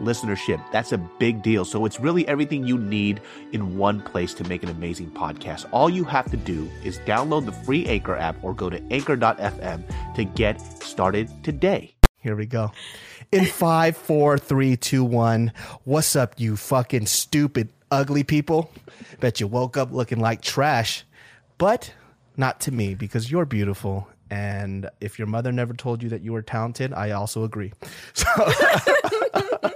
listenership. That's a big deal. So it's really everything you need in one place to make an amazing podcast. All you have to do is download the free Anchor app or go to anchor.fm to get started today. Here we go. In five, four, three, two, one. What's up, you fucking stupid, ugly people? Bet you woke up looking like trash. But not to me, because you're beautiful. And if your mother never told you that you were talented, I also agree. So,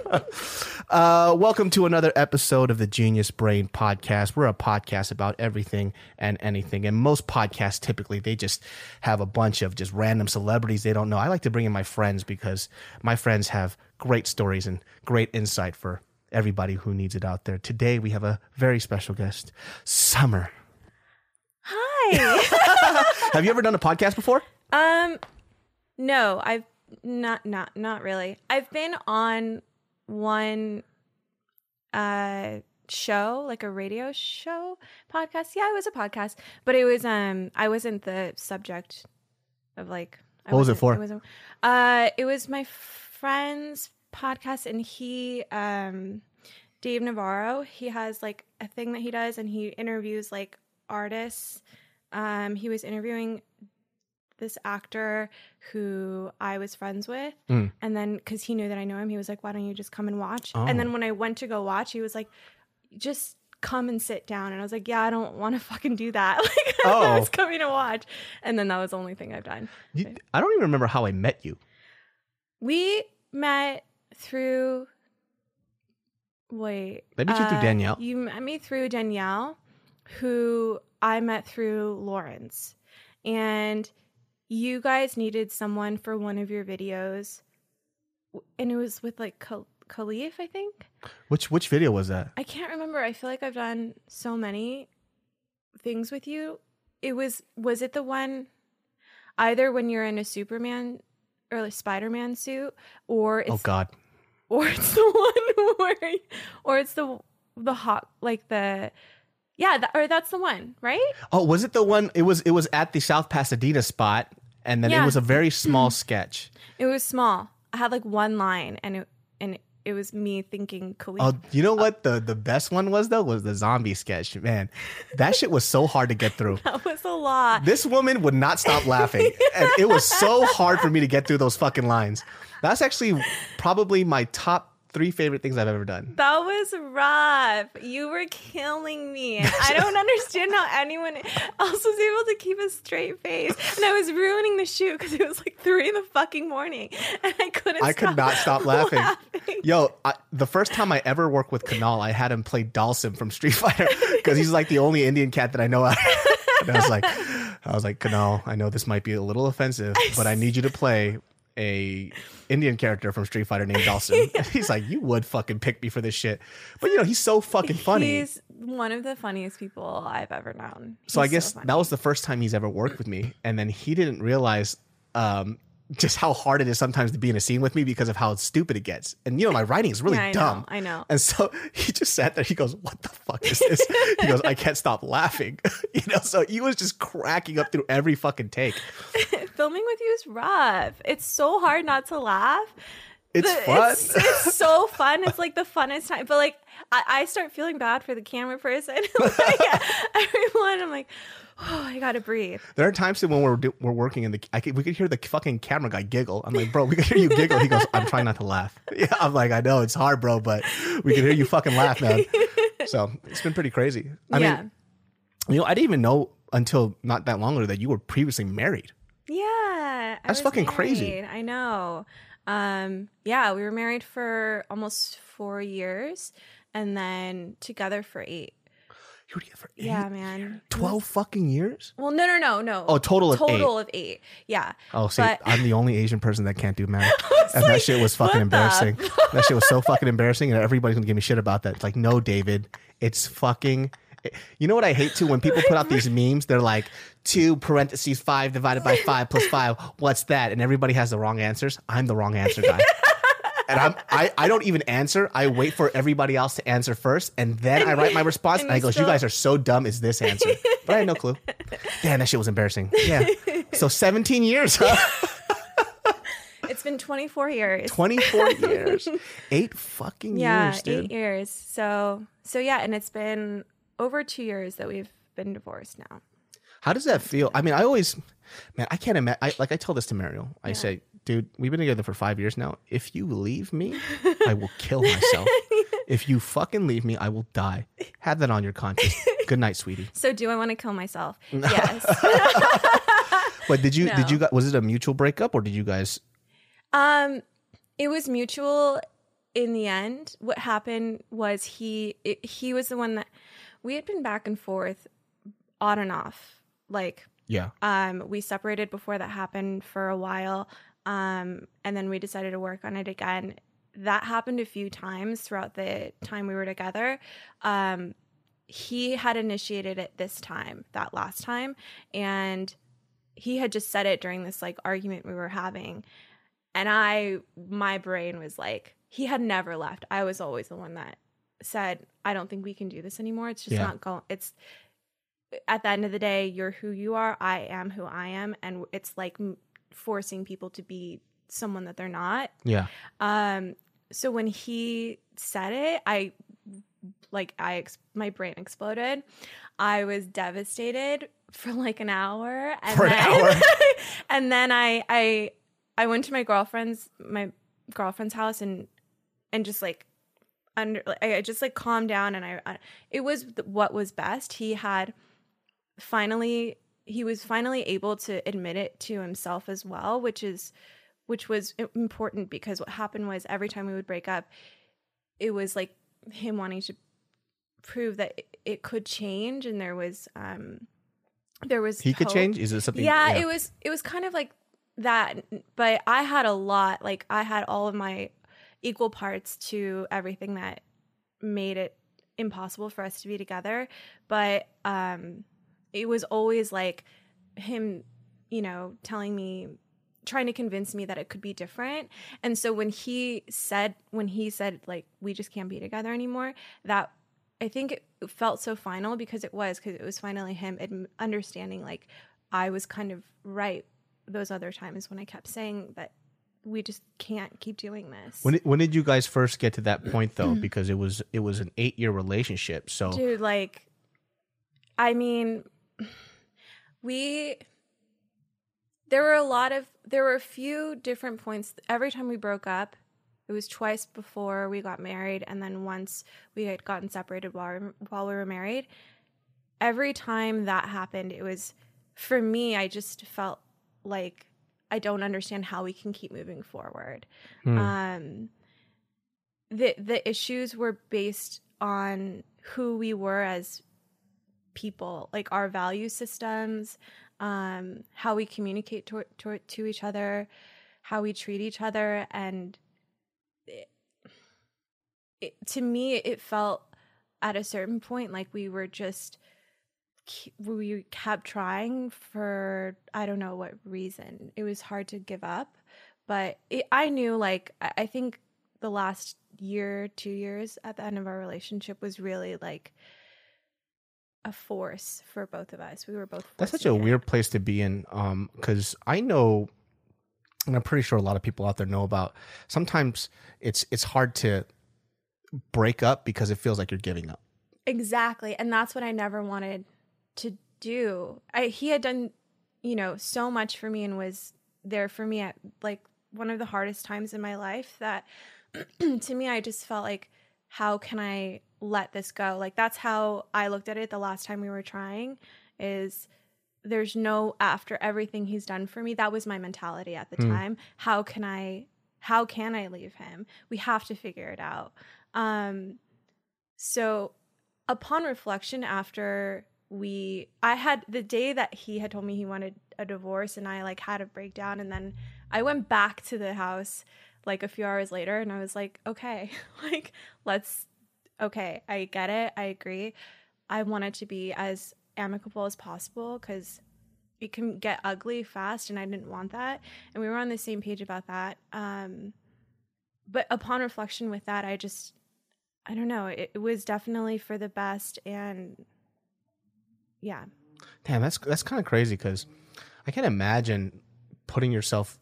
uh, welcome to another episode of the Genius Brain Podcast. We're a podcast about everything and anything. And most podcasts typically they just have a bunch of just random celebrities they don't know. I like to bring in my friends because my friends have great stories and great insight for everybody who needs it out there. Today we have a very special guest, Summer. Hi. Have you ever done a podcast before? Um, no, I've not, not, not really. I've been on one uh show, like a radio show podcast. Yeah, it was a podcast, but it was um, I wasn't the subject of like. I What was it for? It was, uh, it was my friend's podcast, and he um. Dave Navarro, he has like a thing that he does and he interviews like artists. Um, he was interviewing this actor who I was friends with. Mm. And then because he knew that I know him, he was like, Why don't you just come and watch? Oh. And then when I went to go watch, he was like, Just come and sit down. And I was like, Yeah, I don't want to fucking do that. Like Oh. I was coming to watch. And then that was the only thing I've done. You, I don't even remember how I met you. We met through wait. I met you through uh, Danielle. You met me through Danielle, who I met through Lawrence. And you guys needed someone for one of your videos. And it was with like Khal- Khalif, I think. Which which video was that? I can't remember. I feel like I've done so many things with you. It was was it the one either when you're in a Superman or a Spider-Man suit or oh, it's oh God. or it's the one where or it's the the hot like the yeah that, or that's the one right Oh, was it the one? It was. It was at the South Pasadena spot, and then it was a very small sketch. it was small i had like one line and it and it was me thinking. Oh, you know uh, what? The the best one was though was the zombie sketch. Man, that shit was so hard to get through. that was a lot This woman would not stop laughing, and it was so hard for me to get through those fucking lines. That's actually probably my top three favorite things I've ever done. that was rough you were killing me i don't understand how anyone else was able to keep a straight face and i was ruining the shoot because it was like three in the fucking morning and i couldn't I could not stop laughing. laughing. Yo, I, the first time I ever worked with Kanal, I had him play Dhalsim from Street Fighter because he's like the only Indian cat that I know. and I was like, I was like, Kanal, I know this might be a little offensive, but I need you to play a Indian character from Street Fighter named Dhalsim. And he's like, you would fucking pick me for this shit, but you know he's so fucking funny. He's one of the funniest people I've ever known. so I guess funny. that was the first time he's ever worked with me, and then he didn't realize. Um, just how hard it is sometimes to be in a scene with me because of how stupid it gets. And you know, my writing is really Yeah, I dumb. know, I know. And so he just sat there. He goes, "What the fuck is this?" he goes, "I can't stop laughing." you know, so he was just cracking up through every fucking take. filming with you is rough. It's so hard not to laugh. It's The- fun. It's, it's so fun. It's like the funnest time. But like, I, I start feeling bad for the camera person. like, everyone, I'm like, oh, I gotta breathe. there are times when we're do- we're working and the I could, we could hear the fucking camera guy giggle. I'm like, "Bro, we could hear you giggle." He goes, "I'm trying not to laugh." Yeah, I'm like, "I know it's hard, bro, but we can hear you fucking laugh, man." So it's been pretty crazy. I yeah. mean, you know, I didn't even know until not that long ago that you were previously married. Yeah. I That's was fucking crazy. I know. Um, yeah, we were married for almost four years and then together for eight. You were together for eight, Yeah, man. 12 fucking years? Well, no, no, no, no. Oh, total of total of eight. Yeah. Oh, see, But- I'm the only Asian person that can't do math. and that like, shit was fucking what the embarrassing. that shit was so fucking embarrassing, and everybody's gonna give me shit about that. It's like, no, David, it's fucking. You know what I hate too when people put out these memes? They're like two parentheses five divided by five plus five. What's that? And everybody has the wrong answers. I'm the wrong answer guy. And I'm, I, I don't even answer. I wait for everybody else to answer first, and then I write my response. And, and I you goes, "You guys are so dumb." Is this answer? But I had no clue. Damn, that shit was embarrassing. Yeah. So 17 years, huh? It's been 24 years. 24 years. Eight fucking yeah, years, Yeah, eight years. So, so yeah, and it's been over two years that we've been divorced now. How does that feel? I mean, I always, man, I can't imagine. I, like, I tell this to Mariel. I say, dude, we've been together for five years now. If you leave me, I will kill myself. if you fucking leave me, I will die. Have that on your conscience. Good night, sweetie. So, do I want to kill myself? Yes. But did you, did you, guys, was it a mutual breakup or did you guys, Um, it was mutual in the end. What happened was he it, he was the one that we had been back and forth on and off. Like yeah. um we separated before that happened for a while. Um and then we decided to work on it again. That happened a few times throughout the time we were together. Um he had initiated it this time, that last time, and he had just said it during this like argument we were having and i my brain was like he had never left i was always the one that said i don't think we can do this anymore it's just Yeah. not going it's at the end of the day you're who you are i am who i am and it's like forcing people to be someone that they're not Yeah. um so when he said it i like i ex- my brain exploded i was devastated for like an hour and For an then, hour? and then i i i went to my girlfriend's my girlfriend's house and and just like under like, i just like calmed down and i, I it was what was best he had finally he was finally able to admit it to himself as well which is which was important because what happened was every time we would break up it was like him wanting to prove that it, it could change and there was um there was He could change? Is it something? yeah, it was it was kind of like that but i had a lot like i had all of my equal parts to everything that made it impossible for us to be together but um it was always like him you know telling me trying to convince me that it could be different and so when he said when he said like we just can't be together anymore that i think it felt so final because it was because it was finally him understanding like i was kind of right those other times when i kept saying that we just can't keep doing this When, when did you guys first get to that point though? Mm. Because it was it was an eight year relationship. So dude like i mean we there were a lot of there were a few different points. Every time we broke up it was twice before we got married and then once we had gotten separated while, while we were married. Every time that happened it was for me i just felt like i don't understand how we can keep moving forward. Hmm. um the the issues were based on who we were as people like our value systems um how we communicate to, to, to each other how we treat each other and it, it, to me it felt at a certain point like we were just we kept trying for i don't know what reason. It was hard to give up but it, i knew like I, I think the last year two years at the end of our relationship was really like a force for both of us we were both That's such a it. weird place to be in. Um, because I know, and I'm pretty sure a lot of people out there know about. Sometimes it's it's hard to break up because it feels like you're giving up. Exactly. And that's what I never wanted to do. I he had done, you know, so much for me and was there for me at like one of the hardest times in my life that to me I just felt like how can I let this go? Like that's how I looked at it the last time we were trying is there's no after everything he's done for me. That was my mentality at the Hmm. time. How can I how can I leave him? We have to figure it out. Um so upon reflection after we I had the day that he had told me he wanted a divorce and I like had a breakdown and then I went back to the house like a few hours later and I was like, okay, like let's okay, I get it. I agree. I want it to be as amicable as possible cuz it can get ugly fast and I didn't want that. And we were on the same page about that. Um but upon reflection with that, I just I don't know, it, it was definitely for the best and yeah. Damn, that's that's kind of crazy because I can't imagine putting yourself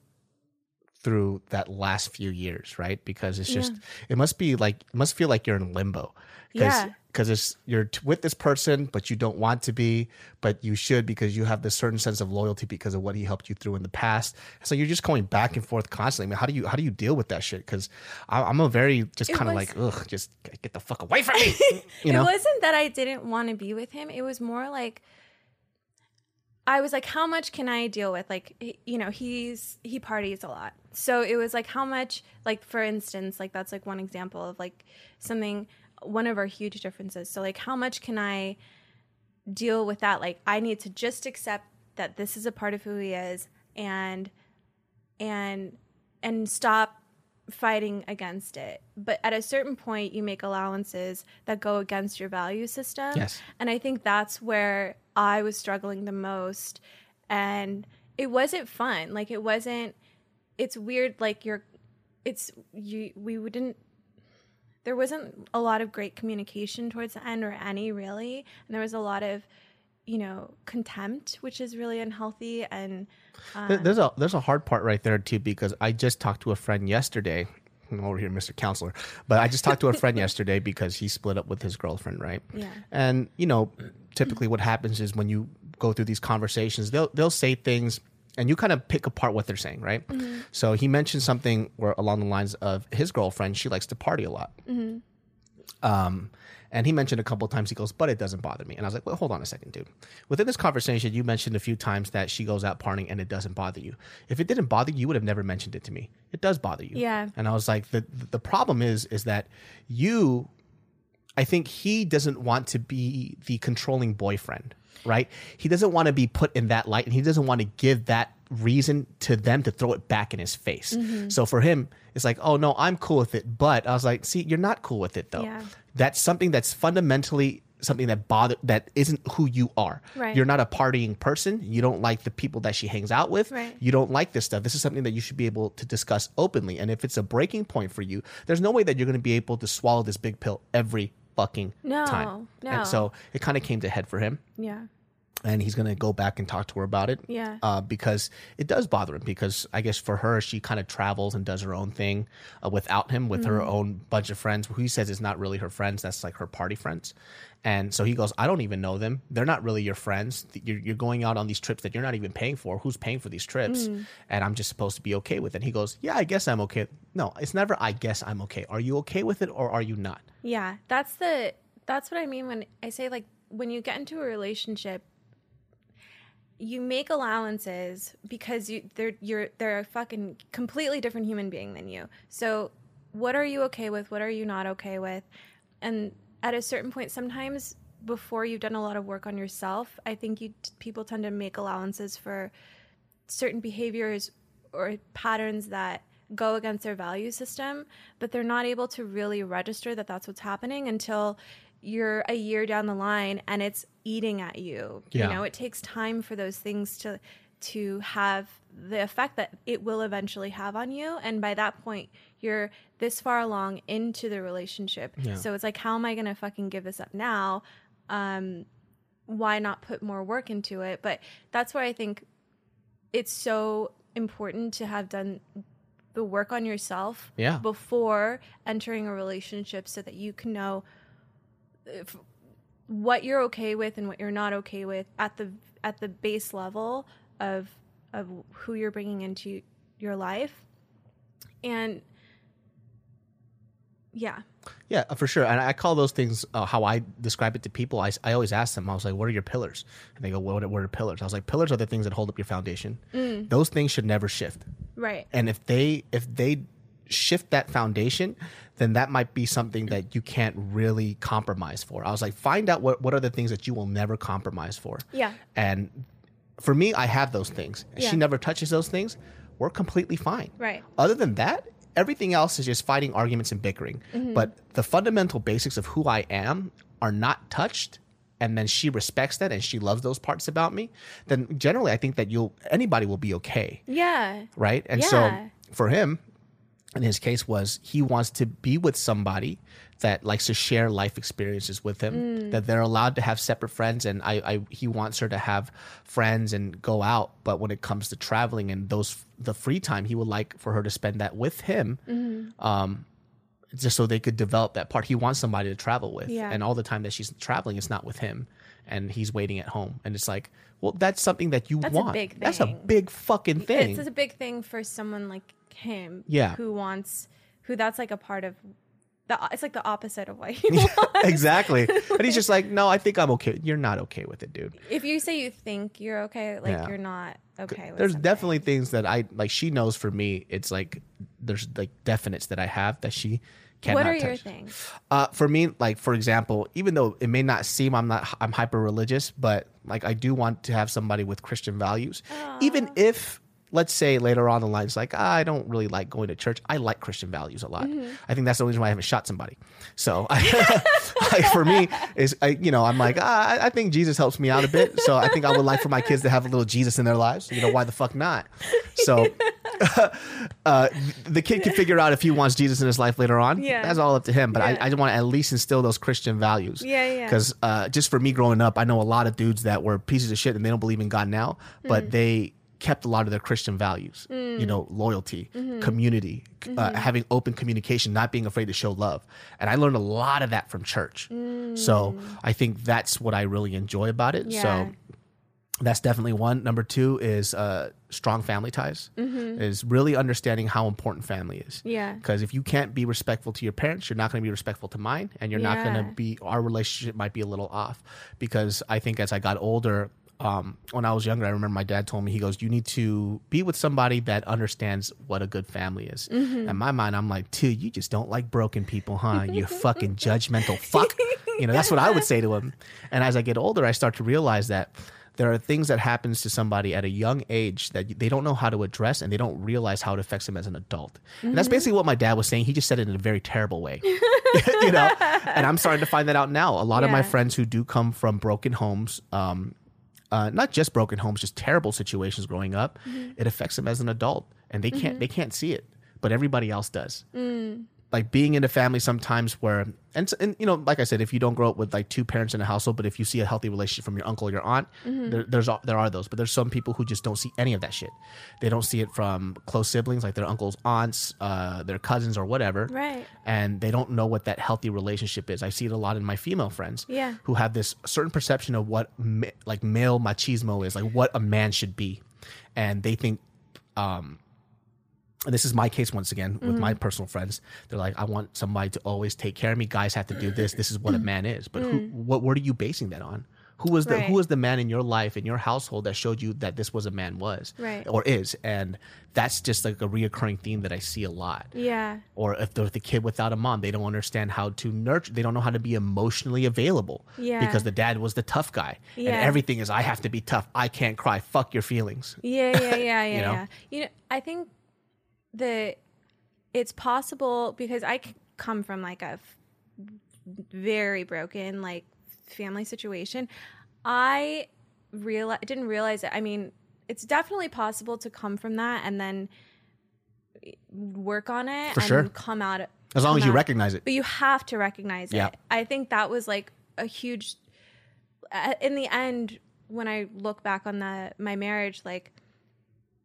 through that last few years, right? Because it's just Yeah. it must be like it must feel like you're in limbo. Cause, Yeah. Because it's you're t- with this person, but you don't want to be, but you should because you have this certain sense of loyalty because of what he helped you through in the past. So you're just going back and forth constantly. I mean, how do you how do you deal with that shit? Because I'm a very just kind of like ugh, just get the fuck away from me. You it know? wasn't that I didn't want to be with him. It was more like I was like, how much can I deal with? Like, you know, he's he parties a lot, so it was like, how much? Like, for instance, like that's like one example of like something. One of our huge differences. So, like, how much can I deal with that? Like, I need to just accept that this is a part of who he is, and and and stop fighting against it. But at a certain point, you make allowances that go against your value system. Yes. And I think that's where I was struggling the most. And it wasn't fun. Like, it wasn't, it's weird. Like, you're, it's, you, we wouldn't, there wasn't a lot of great communication towards the end or any really. And there was a lot of, you know, contempt, which is really unhealthy. And, There- um, There's a there's a hard part right there too because I just talked to a friend yesterday. I'm over here, Mr. Counselor, but I just talked to a friend yesterday because he split up with his girlfriend, right? Yeah. And you know, typically what happens is when you go through these conversations, they'll they'll say things and you kind of pick apart what they're saying, right? Mm-hmm. So he mentioned something where along the lines of his girlfriend, she likes to party a lot. Mm-hmm. Um, and he mentioned a couple of times, he goes, but it doesn't bother me. And I was like, well, hold on a second, dude. Within this conversation, you mentioned a few times that she goes out partying and it doesn't bother you. If it didn't bother you, you would have never mentioned it to me. It does bother you. Yeah. And I was like, the the problem is, is that you, I think he doesn't want to be the controlling boyfriend, right? He doesn't want to be put in that light and he doesn't want to give that reason to them to throw it back in his face. Mm-hmm. So for him, it's like, oh no, I'm cool with it. But I was like, see, you're not cool with it though. Yeah. That's something that's fundamentally something that bother that isn't who you are. Right. You're not a partying person. You don't like the people that she hangs out with. Right. You don't like this stuff. This is something that you should be able to discuss openly. And if it's a breaking point for you, there's no way that you're going to be able to swallow this big pill every fucking No, time. no. And so it kind of came to head for him yeah. And he's going to go back and talk to her about it. Yeah. Uh, because it does bother him. Because I guess for her, she kind of travels and does her own thing uh, without him, with her own bunch of friends who he says is not really her friends. That's like her party friends. And so he goes, I don't even know them. They're not really your friends. You're, you're going out on these trips that you're not even paying for. Who's paying for these trips? And I'm just supposed to be okay with it. And he goes, Yeah, I guess I'm okay. No, it's never, I guess I'm okay. Are you okay with it or are you not? Yeah, that's the that's what I mean when I say like when you get into a relationship you make allowances because you they're you're they're a fucking completely different human being than you. So what are you okay with? What are you not okay with? And at a certain point sometimes before you've done a lot of work on yourself, I think you people tend to make allowances for certain behaviors or patterns that go against their value system, but they're not able to really register that that's what's happening until you're a year down the line and it's eating at you. Yeah. You know, it takes time for those things to to have the effect that it will eventually have on you and by that point you're this far along into the relationship. Yeah. So it's like how am I going to fucking give this up now? Um why not put more work into it? But that's why I think it's so important to have done the work on yourself Yeah. before entering a relationship so that you can know if, what you're okay with and what you're not okay with at the at the base level of of who you're bringing into your life and yeah Yeah, uh, for sure. And I call those things uh, how I describe it to people. I, I always ask them, I was like, what are your pillars? And they go, what are, what are pillars? I was like, pillars are the things that hold up your foundation. Those things should never shift. right And if they if they shift that foundation, then that might be something that you can't really compromise for. I was like, find out what, what are the things that you will never compromise for. Yeah. And for me, I have those things. Yeah. She never touches those things. We're completely fine. Right. Other than that, everything else is just fighting arguments and bickering. Mm-hmm. But the fundamental basics of who I am are not touched. And then she respects that and she loves those parts about me. Then generally, I think that you'll anybody will be okay Yeah. right? And so for him, in his case, was he wants to be with somebody that likes to share life experiences with him. Mm. That they're allowed to have separate friends, and I, I he wants her to have friends and go out. But when it comes to traveling and those the free time, he would like for her to spend that with him. Mm-hmm. Um, just so they could develop that part. He wants somebody to travel with, Yeah. and all the time that she's traveling, it's not with him, and he's waiting at home. And it's like, well, that's something that you That's a want. big That's a big fucking thing. It's a big thing for someone like him. Yeah. Who wants, who that's like a part of, the, it's like the opposite of what he wants. exactly. And he's just like, no, I think I'm okay. You're not okay with it, dude. if you say you think you're okay, like Yeah. you're not okay There's something. definitely things that I like. She knows for me, it's like there's like definites that I have that she What are your things? Uh, for me, like for example, even though it may not seem I'm not I'm hyper religious, but like I do want to have somebody with Christian values, even if let's say later on the line it's like ah, I don't really like going to church. I like Christian values a lot. Mm-hmm. I think that's the only reason why I haven't shot somebody. So like for me is I you know I'm like ah, I, I think Jesus helps me out a bit. So I think I would like for my kids to have a little Jesus in their lives. You know why the fuck not? So uh, the kid can figure out if he wants Jesus in his life later on. Yeah. That's all up to him. But Yeah. I, I want to at least instill those Christian values. Yeah, yeah. Because uh, just for me growing up, I know a lot of dudes that were pieces of shit and they don't believe in God now, but they kept a lot of their Christian values. You know, loyalty, Mm-hmm. community, uh, having open communication, not being afraid to show love. And I learned a lot of that from church. So I think that's what I really enjoy about it. Mm. Yeah. So that's definitely one. Number two is uh, strong family ties. Is really understanding how important family is. Mm-hmm. Yeah. Because if you can't be respectful to your parents, you're not going to be respectful to mine, and you're not going to be. Our relationship might be a little off. Because I think as I got older. Um, when I was younger, I remember my dad told me, he goes, You need to be with somebody that understands what a good family is. Mm-hmm. In my mind, I'm like, Dude, you just don't like broken people, huh? You fucking judgmental fuck. You know, that's what I would say to him. And as I get older, I start to realize that there are things that happens to somebody at a young age that they don't know how to address and they don't realize how it affects them as an adult. And that's basically what my dad was saying. He just said it in a very terrible way. you know? And I'm starting to find that out now. A lot of my friends who do come from broken homes, um, uh, not just broken homes, just terrible situations growing up, mm-hmm. it affects them as an adult. And they can't mm-hmm. they can't see it, but everybody else does mm. Like being in a family sometimes where and, and you know like i said if you don't grow up with like two parents in a household but if you see a healthy relationship from your uncle or your aunt there, there's there are those but there's some people who just don't see any of that shit. They don't see it from close siblings like their uncles aunts uh, their cousins or whatever. Right. and they don't know what that healthy relationship is. I see it a lot in my female friends Yeah. who have this certain perception of what ma- like male machismo is like what a man should be. And they think um and this is my case once again with my mm-hmm. personal friends. They're like, I want somebody to always take care of me. Guys have to do this. This is what a mm. man is. But who, mm. what, what are you basing that on? Who was the Right. who was the man in your life in your household that showed you that this was a man was Right. or is? And that's just like a reoccurring theme that I see a lot. Yeah. Or if there's the kid without a mom, they don't understand how to nurture. They don't know how to be emotionally available. Yeah. Because the dad was the tough guy, and Yeah. everything is I have to be tough. I can't cry. Fuck your feelings. Yeah, yeah, yeah, yeah, know? yeah. You know, I think that it's possible because I come from like a f- very broken like family situation. I real didn't realize it. I mean, it's definitely possible to come from that and then work on it For and sure. come out As long come as you out- recognize it. but you have to recognize Yeah. it. I think that was like a huge. In the end, when I look back on the my marriage, like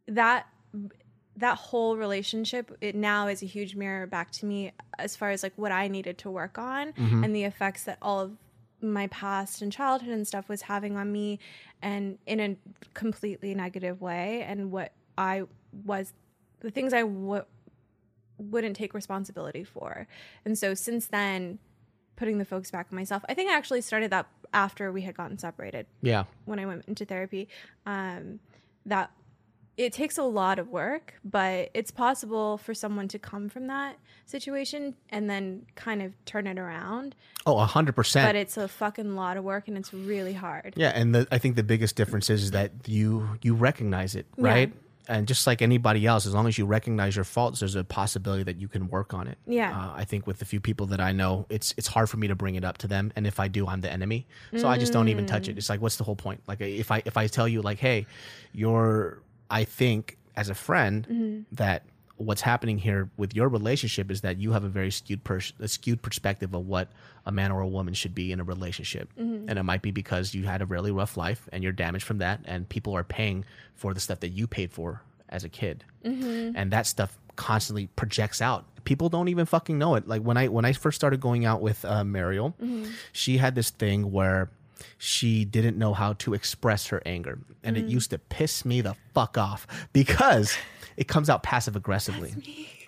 that that whole relationship it now is a huge mirror back to me as far as like what I needed to work on Mm-hmm. and the effects that all of my past and childhood and stuff was having on me and in a completely negative way and what I was the things I w- wouldn't take responsibility for. And so since then, putting the focus back on myself, I think I actually started that after we had gotten separated Yeah. when I went into therapy. Um, that it takes a lot of work, but it's possible for someone to come from that situation and then kind of turn it around. Oh, a hundred But it's a fucking lot of work and it's really hard. Yeah, and the, I think the biggest difference is, that you you recognize it, Yeah. right? And just like anybody else, as long as you recognize your faults, there's a possibility that you can work on it. Yeah. Uh, I think with the few people that I know, it's it's hard for me to bring it up to them, and if I do, I'm the enemy. So I just don't even touch it. It's like, what's the whole point? Like, if I if I tell you like, hey, you're, I think as a friend mm-hmm. that what's happening here with your relationship is that you have a very skewed pers- a skewed perspective of what a man or a woman should be in a relationship. Mm-hmm. And it might be because you had a really rough life and you're damaged from that and people are paying for the stuff that you paid for as a kid. Mm-hmm. And that stuff constantly projects out. People don't even fucking know it. Like when i when i first started going out with uh, mariel she had this thing where she didn't know how to express her anger and it used to piss me the fuck off because it comes out passive aggressively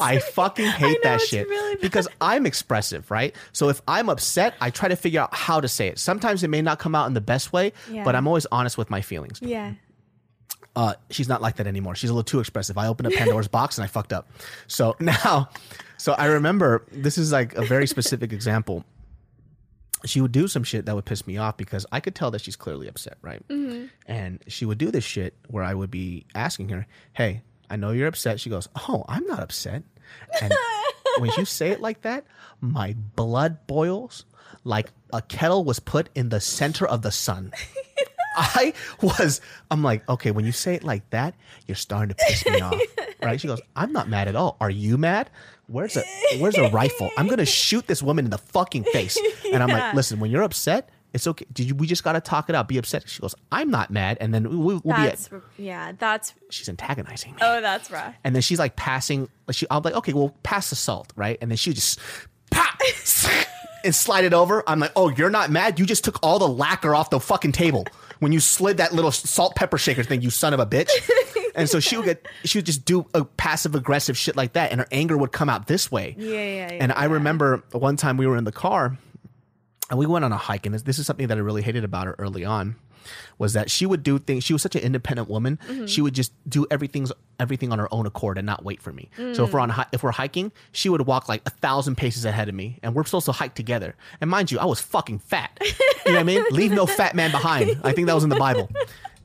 I fucking hate know, that shit really because I'm expressive, right? So if I'm upset, I try to figure out how to say it. Sometimes it may not come out in the best way, Yeah. but I'm always honest with my feelings. Yeah. Uh, she's not like that anymore. She's a little too expressive. I opened up Pandora's box and I fucked up. So now, so I remember this is like a very specific example. She would do some shit that would piss me off because I could tell that she's clearly upset, right? Mm-hmm. And she would do this shit where I would be asking her, "Hey, I know you're upset." She goes, "Oh, I'm not upset." And when you say it like that, my blood boils like a kettle was put in the center of the sun. I was, I'm like, okay, when you say it like that, you're starting to piss me off. Right? She goes, I'm not mad at all. Are you mad? Where's a where's a rifle? I'm gonna shoot this woman in the fucking face. And I'm like, listen, when you're upset, it's okay. Did you, we just gotta talk it out, be upset. She goes, I'm not mad, and then we, we'll be at, yeah, that's she's antagonizing me. oh that's rough. And then she's like passing. She, I'm like, okay, well, pass the salt, right? And then she just pop and slide it over. I'm like, oh, you're not mad? You just took all the lacquer off the fucking table when you slid that little salt pepper shaker thing. You son of a bitch. And so she would get, she would just do a passive aggressive shit like that, and her anger would come out this way. Yeah, yeah, yeah. And I remember one time we were in the car and we went on a hike and this, this is something that i really hated about her early on was that she would do things she was such an independent woman mm-hmm. she would just do everything's everything on her own accord and not wait for me. So if we're on mm. if we're hiking she would walk like a thousand paces ahead of me and we're supposed to hike together. And mind you i was fucking fat. You know what i mean? Leave no fat man behind. I think that was in the bible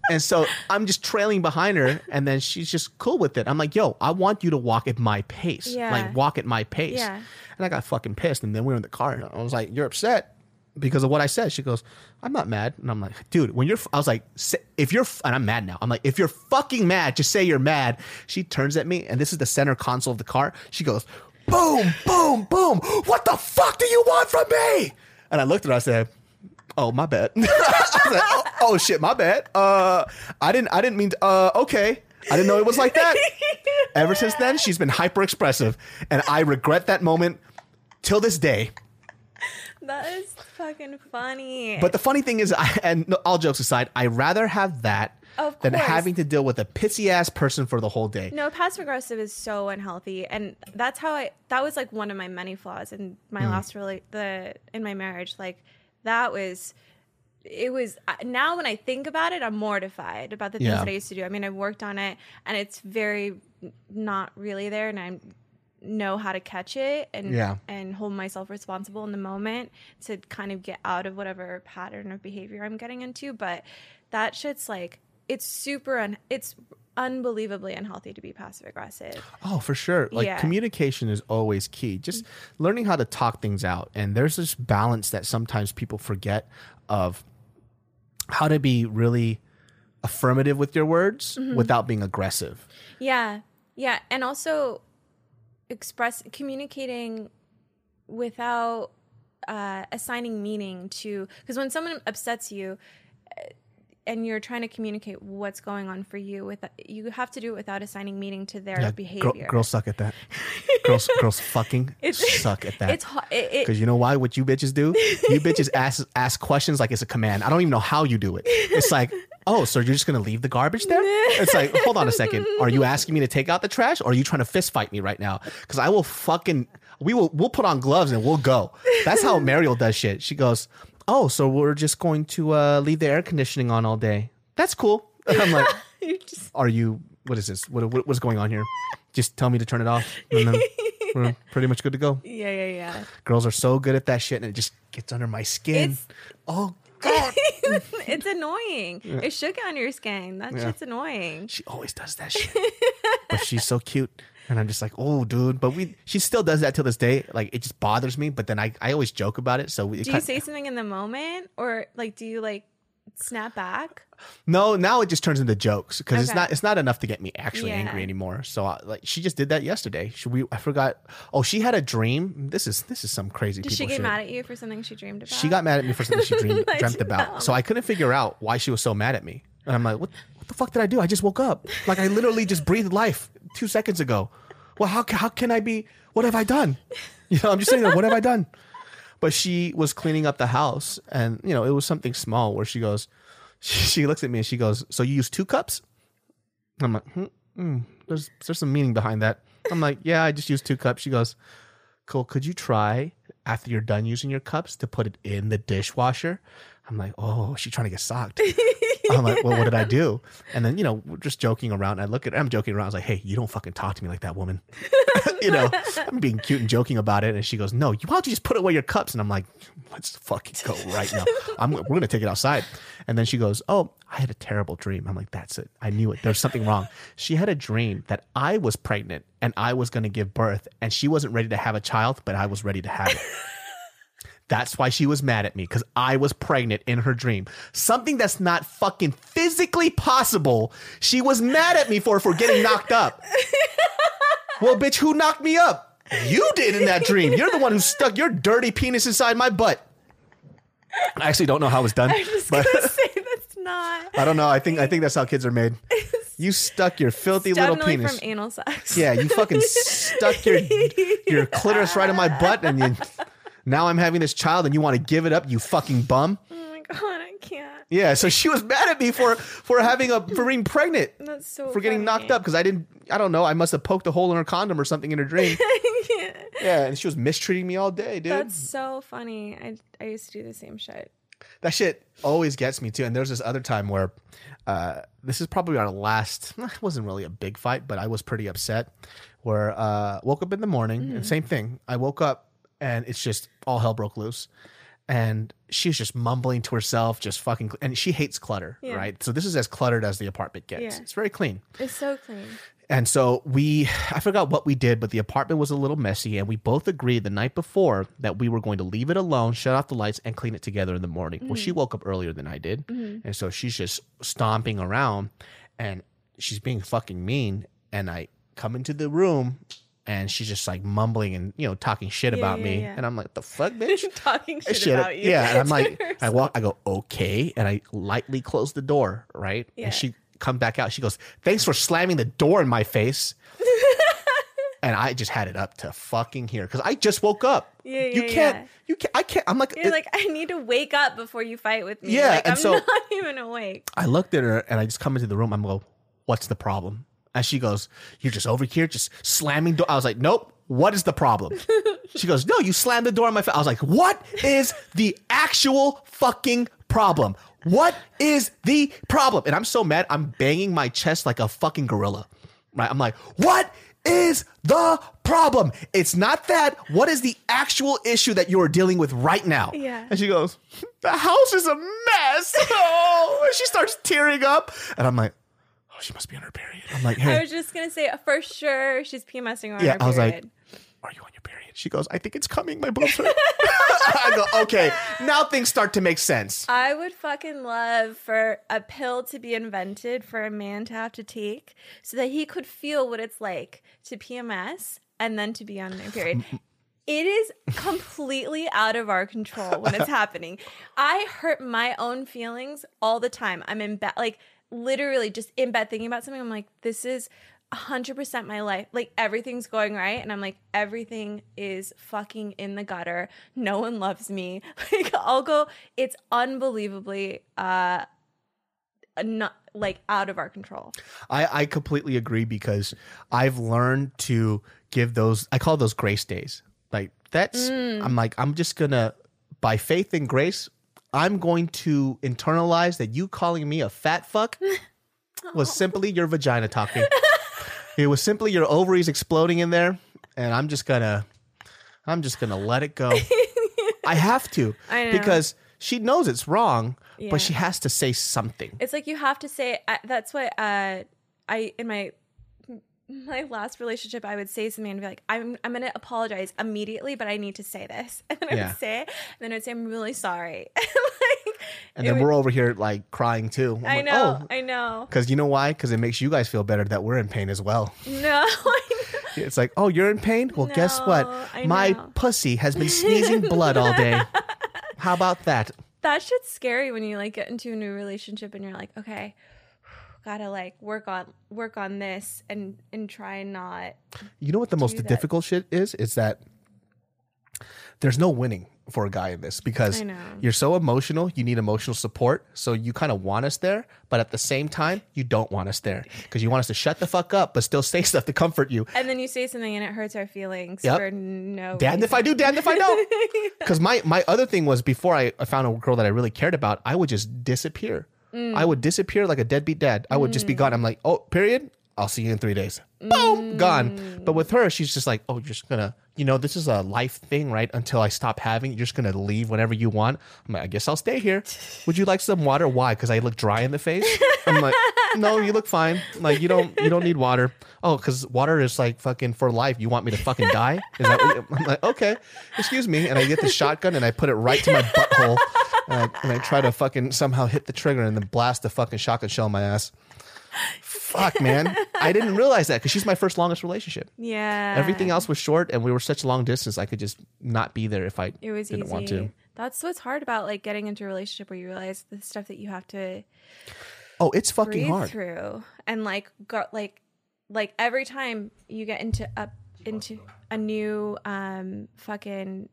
and so I'm just trailing behind her, and then she's just cool with it. I'm like, yo, I want you to walk at my pace. Yeah. Like, walk at my pace. Yeah. And I got fucking pissed. And then we were in the car. And I was like, you're upset because of what I said. She goes, I'm not mad. And I'm like, dude, when you're, I was like, "Say- if you're, and I'm mad now. I'm like, if you're fucking mad, just say you're mad. She turns at me, and this is the center console of the car. She goes, boom, boom, boom. What the fuck do you want from me? And I looked at her, I said, Oh, my bad. Like, oh, oh shit, my bad. Uh, I didn't, I didn't mean to, uh, okay. I didn't know it was like that. Ever since then, she's been hyper expressive, and I regret that moment till this day. That is fucking funny. But the funny thing is, I, and no, all jokes aside, I rather have that Of than course. having to deal with a pissy ass person for the whole day. no, passive aggressive is so unhealthy, and that's how I. That was like one of my many flaws in my Mm. last really the in my marriage. Like that was. It was now when I think about it, I'm mortified about the things Yeah. that I used to do. I mean, I've worked on it, and it's very not really there, and I know how to catch it and Yeah. and hold myself responsible in the moment to kind of get out of whatever pattern of behavior I'm getting into. But that shit's like it's super un- it's unbelievably unhealthy to be passive aggressive. Oh, for sure. Like Yeah. communication is always key. Just learning how to talk things out. And there's this balance that sometimes people forget of how to be really affirmative with your words Mm-hmm. without being aggressive. Yeah. Yeah, and also express communicating without uh, assigning meaning to because when someone upsets you and you're trying to communicate what's going on for you with you have to do it without assigning meaning to their Yeah, behavior. girl- girls suck at that. girls, girls fucking suck at that. It's ho- it, Because you know why? What you bitches do? You bitches ask ask questions like it's a command. I don't even know how you do it. It's like, oh, so you're just gonna leave the garbage there? It's like, hold on a second. Are you asking me to take out the trash, or are you trying to fist fight me right now? Because I will fucking we will we'll put on gloves and we'll go. That's how Mariel does shit. She goes, oh, so we're just going to uh, leave the air conditioning on all day. That's cool. I'm like, just Are you? What is this? What, what what's going on here? Just tell me to turn it off, and then we're pretty much good to go. yeah yeah yeah. Girls are so good at that shit, and it just gets under my skin. It's- oh God, it's annoying. It should get on your skin. That Yeah. shit's annoying. she always does that shit, but she's so cute. And I'm just like, oh, dude. But we, she still does that till this day. Like, it just bothers me. But then I, I always joke about it. So it Do you say something in the moment, or like do you like snap back? No, now it just turns into jokes because it's not it's not enough to get me actually Yeah. angry anymore. So I, like she just did that yesterday. Should we? I forgot. Oh, she had a dream. This is this is some crazy. Did people she get shit. mad at you for something she dreamed about? She got mad at me for something she dreamed, dreamt about. So I couldn't figure out why she was so mad at me. And I'm like, what? What the fuck did I do? I just woke up. Like I literally just breathed life two seconds ago. Well, how how can I be? What have I done? You know, I'm just saying, what have I done? But she was cleaning up the house, and you know, it was something small. Where she goes, she, looks at me and she goes, "So you use two cups?" I'm like, hmm, hmm, "There's there's some meaning behind that." I'm like, "Yeah, I just use two cups." She goes, "Cool. Could you try after you're done using your cups to put it in the dishwasher?" I'm like, "Oh, she's trying to get socked." I'm like, "Well, what did I do?" And then you know, we're just joking around. I look at, I'm joking around. I was like, "Hey, you don't fucking talk to me like that, woman." you know, I'm being cute and joking about it, and she goes, "No, you why don't you just put away your cups?" And I'm like, "Let's fucking go right now. I'm we're gonna take it outside." And then she goes, "Oh, I had a terrible dream." I'm like, "That's it. I knew it. There's something wrong." She had a dream that I was pregnant and I was gonna give birth, and she wasn't ready to have a child, but I was ready to have it. That's why she was mad at me because I was pregnant in her dream. Something that's not fucking physically possible. She was mad at me for for getting knocked up. Well, bitch, who knocked me up? You did in that dream. You're the one who stuck your dirty penis inside my butt. I actually don't know how it was done, I'm just but gonna say that's not. I don't know. I think I think that's how kids are made. You stuck your filthy little Definitely penis. from anal sex. Yeah, you fucking stuck your your clitoris right in my butt, and you, now I'm having this child, and you want to give it up, you fucking bum. Oh my god, I can't. Yeah, so she was mad at me for for having a for being pregnant, That's so. for getting knocked up because I didn't. I don't know. I must have poked a hole in her condom or something in her dream. yeah. Yeah, and she was mistreating me all day, dude. That's so funny. I I used to do the same shit. that shit always gets me too. And there's this other time where uh, this is probably our last. It wasn't really a big fight, but I was pretty upset. Where uh, woke up in the morning and same thing. I woke up and it's just all hell broke loose, and she's just mumbling to herself, just fucking. And she hates clutter, Yeah. right? So this is as cluttered as the apartment gets. Yeah. It's very clean. It's so clean. And so we, I forgot what we did, but the apartment was a little messy, and we both agreed the night before that we were going to leave it alone, shut off the lights, and clean it together in the morning. Well, she mm-hmm. woke up earlier than I did, mm-hmm. and so she's just stomping around, and she's being fucking mean. And I come into the room, and she's just like mumbling and you know talking shit Yeah, about yeah, me, yeah. and I'm like, the fuck, bitch. Talking shit, Shit, about you. Yeah, and I'm like, I walk, I go, okay, and I lightly close the door, right? Yeah. And she come back out. She goes, thanks for slamming the door in my face. and I just had it up to fucking here because I just woke up. Yeah, you can't, you can't, I can't. I'm like, You're it- like, I need to wake up before you fight with me. Yeah, like, and I'm so- not even awake. I looked at her and I just come into the room. I'm go, what's the problem? And she goes, you're just over here, just slamming door. I was like, nope. What is the problem? she goes, no, you slammed the door on my face. I was like, what is the actual fucking problem? What is the problem? And I'm so mad. I'm banging my chest like a fucking gorilla. Right? I'm like, what is the problem? It's not that. What is the actual issue that you are dealing with right now? Yeah. And she goes, the house is a mess. Oh, she starts tearing up. And I'm like, she must be on her period. I'm like, hey. I was just gonna say uh, for sure she's PMSing on Yeah, her I was like- are you on your period? She goes, I think it's coming. My boobs hurt. I go, okay. Now things start to make sense. I would fucking love for a pill to be invented for a man to have to take so that he could feel what it's like to PMS and then to be on their period. It is completely out of our control when it's happening. I hurt my own feelings all the time. I'm in bed, like literally just in bed thinking about something. I'm like, this is 100% my life. Like everything's going right. And I'm like, everything is fucking in the gutter. No one loves me. Like I'll go, it's unbelievably, uh, not like out of our control. I, I completely agree because I've learned to give those, I call those grace days. Like that's, I'm like, I'm just going to, by faith and grace, I'm going to internalize that you calling me a fat fuck was simply your vagina talking. it was simply your ovaries exploding in there, and I'm just gonna, I'm just gonna let it go. I have to I because she knows it's wrong, Yeah. but she has to say something. It's like you have to say. I, that's what uh, I in my my last relationship I would say something and be like, I'm I'm gonna apologize immediately, but I need to say this, and then I Yeah. would say it, and then I'd say I'm really sorry. like, And then would- we're over here like crying too. I'm I like, know, Oh, I know. because you know why? Because it makes you guys feel better that we're in pain as well. No, It's like, oh, you're in pain? Well, guess what? I My pussy has been sneezing blood all day. How about that? that shit's scary when you like get into a new relationship and you're like, okay, gotta like work on work on this and and try not. You know what the most that. difficult shit is? Is that there's no winning for a guy in this because you're so emotional. You need emotional support. So you kind of want us there, but at the same time, you don't want us there because you want us to shut the fuck up, but still say stuff to comfort you. And then you say something and it hurts our feelings Yep. for no. Damned if I do, damned if I don't. Because my my other thing was before I, I found a girl that I really cared about, I would just disappear. Mm. I would disappear like a deadbeat dad. I would just be gone. I'm like, oh, period. I'll see you in three days. Boom, gone. But with her, she's just like, oh, you're just gonna, you know, this is a life thing, right? Until I stop having, you're just gonna leave whenever you want. I'm like, I guess I'll stay here. Would you like some water? Why? Because I look dry in the face. I'm like, no, you look fine. Like you don't, you don't need water. Oh, because water is like fucking for life. You want me to fucking die? Is that? What you, I'm like, okay, excuse me. And I get the shotgun and I put it right to my butthole, and I, and I try to fucking somehow hit the trigger and then blast the fucking shotgun shell in my ass. Fuck, man. I didn't realize that because she's my first longest relationship. Yeah. Everything else was short, and we were such long distance. I could just not be there if I It was didn't easy. want to. That's what's hard about like getting into a relationship where you realize the stuff that you have to Oh, it's fucking hard. through and like go like like every time you get into up into a new um fucking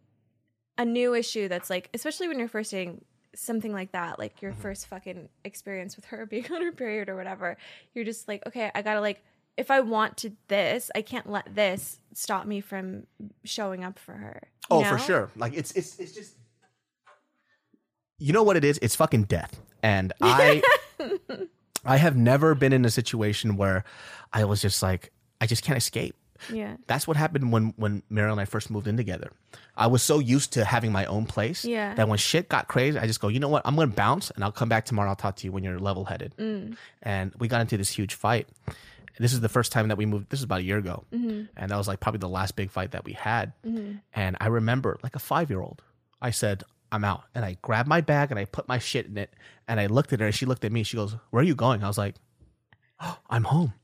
a new issue that's like especially when you're first dating something like that like your mm-hmm. first fucking experience with her being on her period or whatever you're just like okay i gotta like if i want to this i can't let this stop me from showing up for her Oh, for sure. Like it's it's it's just you know what it is? It's fucking death. And I I have never been in a situation where I was just like I just can't escape. Yeah That's what happened when when Meryl and I first moved in together. I was so used to having my own place Yeah. that when shit got crazy, I just go, you know what? I'm gonna bounce and I'll come back tomorrow. I'll talk to you when you're level headed. Mm. And we got into this huge fight. This is the first time that we moved. This is about a year ago, Mm-hmm. and that was like probably the last big fight that we had. And I remember, like a five year old, I said, "I'm out," and I grabbed my bag and I put my shit in it, and I looked at her, and she looked at me. She goes, "Where are you going?" I was like, oh, "I'm home."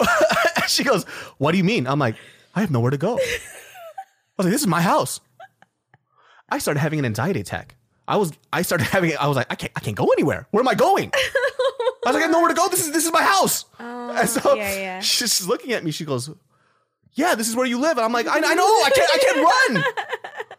she goes, "What do you mean?" I'm like, "I have nowhere to go." I was like, "This is my house." I started having an anxiety attack. I was, I started having, I was like, I can't, I can't go anywhere. Where am I going? I was like, I have nowhere to go. This is, this is my house. Oh, and so Oh, yeah, yeah. she's looking at me. She goes, "Yeah, this is where you live." And I'm like, "I, I know. I can't. I can't run.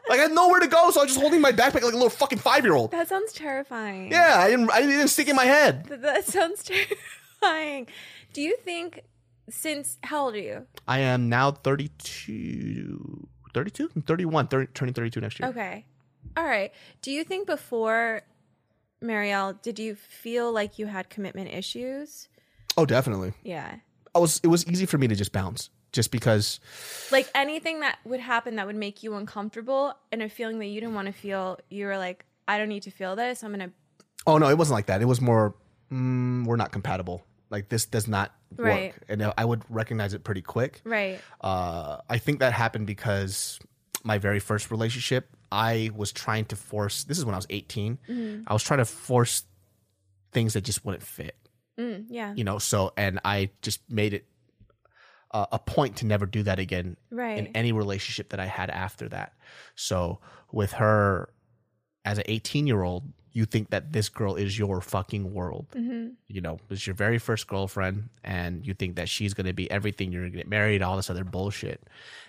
like I had nowhere to go, so I was just holding my backpack like a little fucking five year old. that sounds terrifying Yeah, I didn't. I didn't stick in my head. Th- That sounds terrifying. Do you think since how old are you? I am now 32, 32, I'm 31, 30, turning 32 next year. Okay. All right. Do you think before Marielle, did you feel like you had commitment issues? Oh, definitely. Yeah. I was. It was easy for me to just bounce, just because. Like anything that would happen that would make you uncomfortable and a feeling that you didn't want to feel, you were like, I don't need to feel this. I'm going to Oh no, it wasn't like that. It was more. Mm, we're not compatible. Like this does not Right. work, and I would recognize it pretty quick. Right. Uh, I think that happened because my very first relationship, I was trying to force. This is when I was 18. Mm-hmm. I was trying to force things that just wouldn't fit, Mm, yeah. you know. So, and I just made it uh, a point to never do that again Right. in any relationship that I had after that. So, with her as an 18 year old, you think that this girl is your fucking world. hmm You know, it's your very first girlfriend, and you think that she's going to be everything. You're going to get married, all this other bullshit.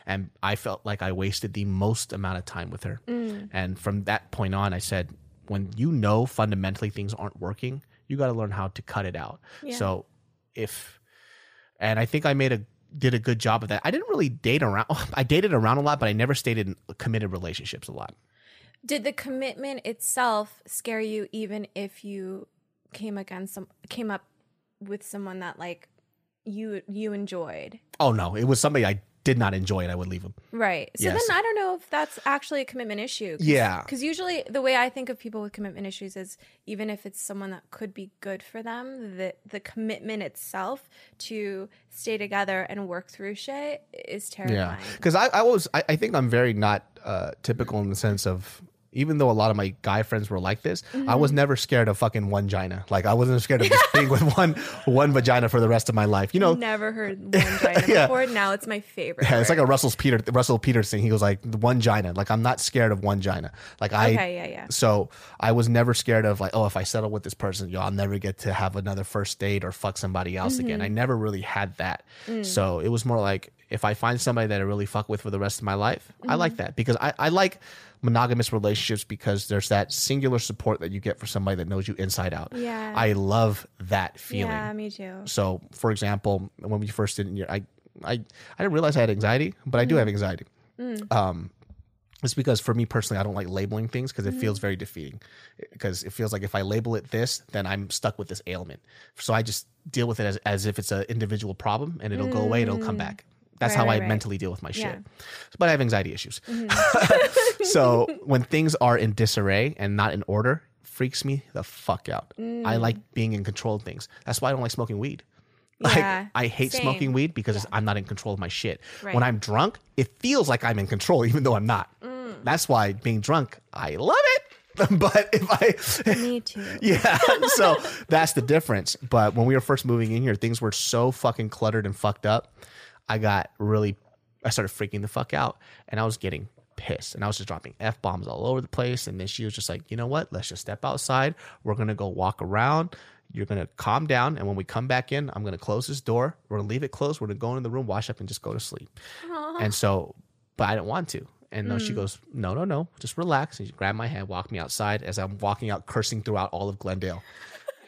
And I felt like I wasted the most amount of time with her. Mm. And from that point on, I said, when you know fundamentally things aren't working, you got to learn how to cut it out. Yeah. So if, and I think I made a did a good job of that. I didn't really date around. I dated around a lot, but I never stayed in committed relationships a lot. Did the commitment itself scare you even if you came against some came up with someone that like you you enjoyed. Oh no, it was somebody I did not enjoy and I would leave them. Right. So Yes. then I don't know if that's actually a commitment issue. Cause, Yeah. Because usually the way I think of people with commitment issues is even if it's someone that could be good for them, the the commitment itself to stay together and work through shit is terrifying. Yeah, because I, I was I, I think I'm very not uh, typical in the sense of even though a lot of my guy friends were like this, I was never scared of fucking one vagina. Like I wasn't scared of just being with one one vagina for the rest of my life. You know, Never heard one vagina Yeah. before. Now it's my favorite. Yeah, it's like a Russell Peter Russell Peters thing. He goes like one gina. Like I'm not scared of one gina. Like I Okay, yeah, yeah. So I was never scared of like, oh, if I settle with this person, yo, I'll never get to have another first date or fuck somebody else again. Mm-hmm. I never really had that. Mm. So it was more like if I find somebody that I really fuck with for the rest of my life, I Mm-hmm. like that because I, I like monogamous relationships because there's that singular support that you get for somebody that knows you inside out. Yeah. I love that feeling. Yeah, me too. So, for example, when we first did I, I, I didn't realize I had anxiety, but I do have anxiety. Um, it's because for me personally, I don't like labeling things because it feels very defeating. Because it feels like if I label it this, then I'm stuck with this ailment. So I just deal with it as, as if it's an individual problem, and it'll go away, and it'll come back. That's Right, how right, I right. mentally deal with my Yeah. shit. But I have anxiety issues. so when things are in disarray and not in order, freaks me the fuck out. Mm. I like being in control of things. That's why I don't like smoking weed. Like Yeah, I hate same. smoking weed because I'm not in control of my shit. When I'm drunk, it feels like I'm in control even though I'm not. Mm. That's why being drunk, I love it. but if I Me too. yeah, so that's the difference. But when we were first moving in here, things were so fucking cluttered and fucked up. I got really, I started freaking the fuck out, and I was getting pissed, and I was just dropping f bombs all over the place. And then she was just like, you know what? Let's just step outside. We're gonna go walk around. You're gonna calm down, and when we come back in, I'm gonna close this door. We're gonna leave it closed. We're gonna go in the room, wash up, and just go to sleep. And so, but I didn't want to. And no, she mm. goes, no, no, no, just relax. And she grabbed my hand, walked me outside as I'm walking out, cursing throughout all of Glendale.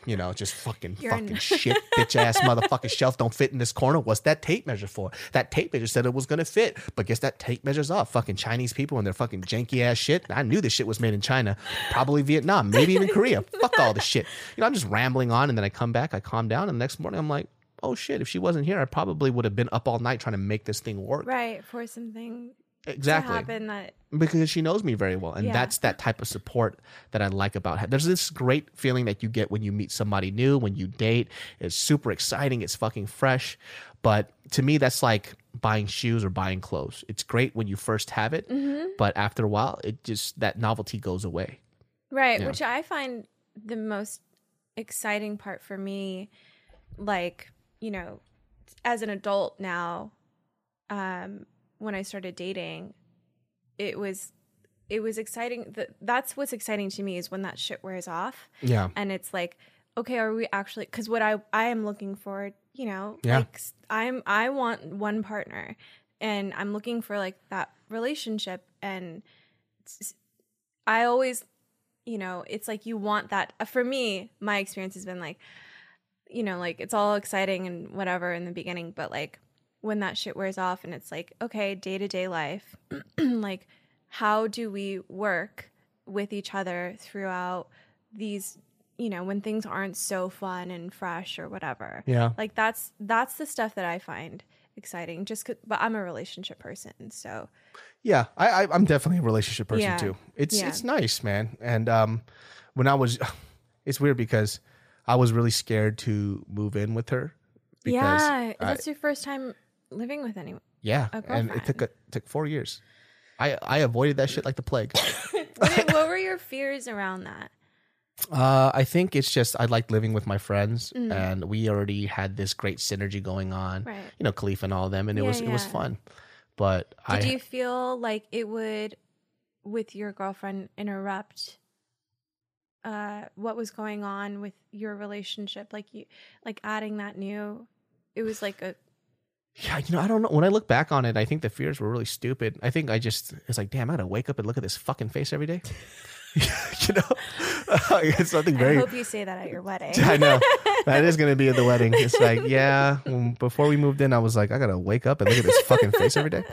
You know, just fucking You're fucking n- shit, bitch ass motherfucking shelf don't fit in this corner. What's that tape measure for? That tape measure said it was gonna fit, but guess that tape measures off. Fucking Chinese people and their fucking janky ass shit. I knew this shit was made in China, probably Vietnam, maybe even Korea. Fuck all the shit. You know, I'm just rambling on, and then I come back, I calm down, and the next morning I'm like, oh shit, if she wasn't here, I probably would have been up all night trying to make this thing work. Right. For something Exactly happen that because she knows me very well and Yeah. that's that type of support that i like about her there's this great feeling that you get when you meet somebody new when you date it's super exciting it's fucking fresh but to me that's like buying shoes or buying clothes it's great when you first have it Mm-hmm. but after a while it just that novelty goes away Right, Yeah. which I find the most exciting part for me, like, you know, as an adult now, um, when I started dating, it was it was exciting. That that's what's exciting to me is when that shit wears off. Yeah. And it's like okay are we actually because what i i am looking for you know Yeah. like i'm i want one partner and i'm looking for like that relationship and I always you know it's like you want that. Uh, for me my experience has been like you know like it's all exciting and whatever in the beginning but like when that shit wears off and it's like okay day-to-day life like how do we work with each other throughout these you know when things aren't so fun and fresh or whatever yeah like that's that's the stuff that i find exciting just but i'm a relationship person so Yeah, I, I I'm definitely a relationship person Yeah. too. It's Yeah. it's nice, man. And um, when I was, it's weird because I was really scared to move in with her. Because yeah I- that's your first time living with anyone yeah, and it took a, took four years. I I avoided that shit like the plague. what, what were your fears around that uh, I think it's just I like living with my friends, Mm. and we already had this great synergy going on. right You know, Khalif and all of them, and it Yeah, was it was fun. But did I you feel like it would with your girlfriend interrupt uh what was going on with your relationship like you like adding that new it was like a Yeah, you know, I don't know. When I look back on it, I think the fears were really stupid. I think I just it's like, damn, I gotta wake up and look at this fucking face every day. you know, it's something I very. I hope you say that at your wedding I know that is gonna be at the wedding. It's like, yeah. Before we moved in, I was like, I gotta wake up and look at this fucking face every day.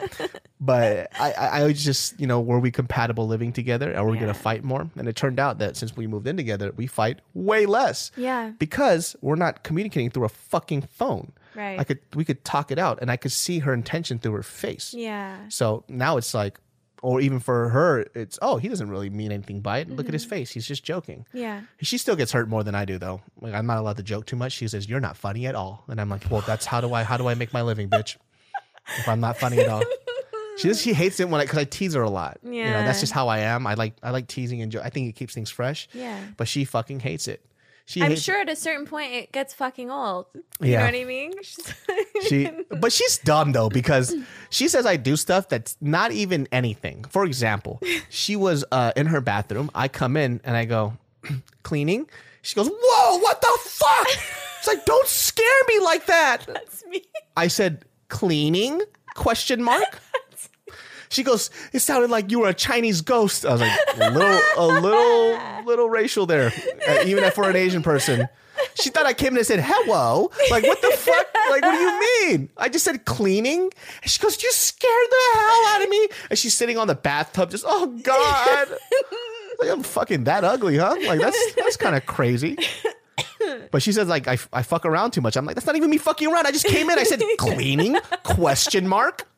but I, I, just, you know, were we compatible living together? Are we Yeah. going to fight more? And it turned out that since we moved in together, we fight way less. Yeah. Because we're not communicating through a fucking phone. Right. I could, we could talk it out, and I could see her intention through her face. Yeah. So now it's like, or even for her, it's oh, he doesn't really mean anything by it. Look at his mm-hmm. face; he's just joking. Yeah. She still gets hurt more than I do, though. Like I'm not allowed to joke too much. She says, "You're not funny at all," and I'm like, "Well, that's how do I how do I make my living, bitch? if I'm not funny at all." She just, she hates it when I because I tease her a lot. you know that's just how I am. I like I like teasing and jo- I think it keeps things fresh. Yeah. but she fucking hates it. She I'm sure at a certain point it gets fucking old. You Yeah. know what I mean? she but she's dumb though because she says i do stuff that's not even anything for example she was uh, in her bathroom i come in and i go cleaning she goes whoa what the fuck it's like don't scare me like that That's me. i said cleaning question mark she goes it sounded like you were a chinese ghost i was like a little a little little racial there uh, even for an asian person she thought I came in and said hello. Like what the fuck? Like what do you mean? I just said cleaning. And she goes, "You scared the hell out of me." And she's sitting on the bathtub, just oh god. like I'm fucking that ugly, huh? Like that's that's kind of crazy. But she says like I, I fuck around too much. I'm like that's not even me fucking around. I just came in. I said cleaning question mark.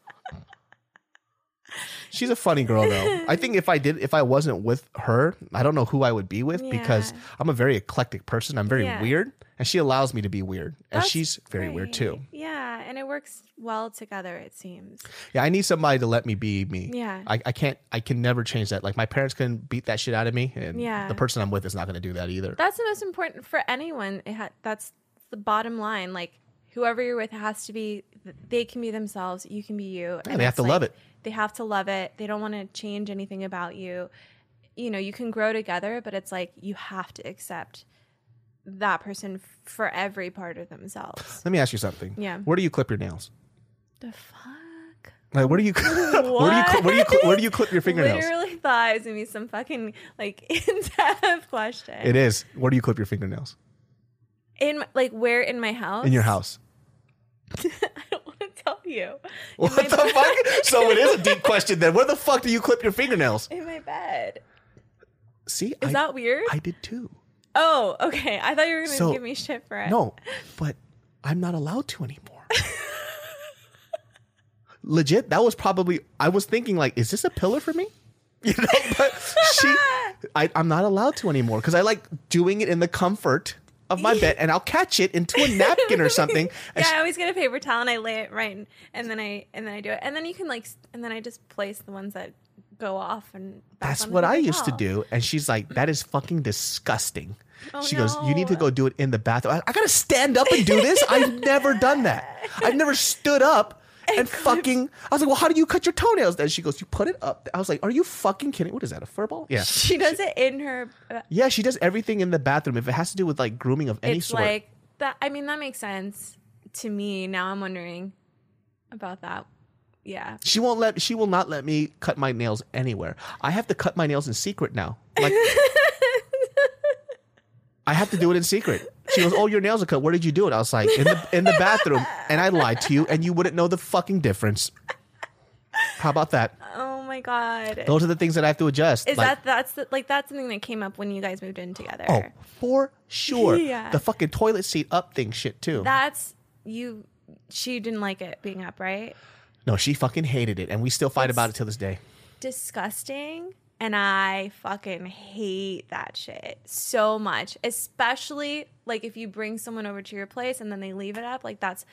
She's a funny girl though. I think if I did if I wasn't with her, I don't know who I would be with because I'm a very eclectic person. I'm very Yeah. weird and she allows me to be weird. And That's she's very weird too. Yeah, and it works well together. It seems. Yeah, I need somebody to let me be me. Yeah. I, I can't I can never change that. Like my parents can beat that shit out of me and Yeah. the person I'm with is not gonna do that either. That's the most important for anyone. It ha- that's the bottom line. Like whoever you're with has to be. They can be themselves. You can be you. they have to love it. They have to love it. They don't want to change anything about you. You know, you can grow together, but it's like you have to accept that person for every part of themselves. Let me ask you something. Yeah. Where do you clip your nails? The fuck? Like where do you where do you where do you where do you clip your fingernails? Literally thought it was gonna be some fucking like in-depth question. It is. Where do you clip your fingernails? in like where in my house? In your house. I don't want to tell you. What the fuck? So it is a deep question then. Where the fuck do you clip your fingernails? In my bed. See, Is I, that weird? I did too. oh, okay. I thought you were gonna So- give me shit for it. No, but I'm not allowed to anymore. Legit, that was probably I was thinking like, is this a pillar for me? You know, but she, I, I'm not allowed to anymore because I like doing it in the comfort of my bed, and I'll catch it into a napkin or something. Yeah, I always get a paper towel and I lay it right, and then I and then I do it, and then you can like, and then I just place the ones that go off and. That's what I used to do. And she's like, that is fucking disgusting. Oh, she goes, you need to go do it in the bathroom. I, I gotta stand up and do this? I've never done that. I've never stood up and fucking. I was like, well, how do you cut your toenails then? She goes, you put it up. I was like, are you fucking kidding? What is that, a fur ball? Yeah. She does it in her. uh, Yeah, she does everything in the bathroom. If it has to do with like grooming of any it's sort. like that. I mean, that makes sense to me. Now I'm wondering about that. Yeah. she won't let she will not let me cut my nails anywhere. I have to cut my nails in secret now. Like I have to do it in secret. She goes, "Oh, your nails are cut. Where did you do it?" I was like, "In the in the bathroom." And I lied to you, and you wouldn't know the fucking difference. How about that? Oh my god. Those are the things that I have to adjust. Is Like, that that's the, like that's something that came up when you guys moved in together? oh for sure? Yeah. The fucking toilet seat up thing, shit too. That's you. She didn't like it being up, right? no, she fucking hated it, and we still fight about it till this day. Disgusting. And I fucking hate that shit so much. Especially like if you bring someone over to your place and then they leave it up. Like that's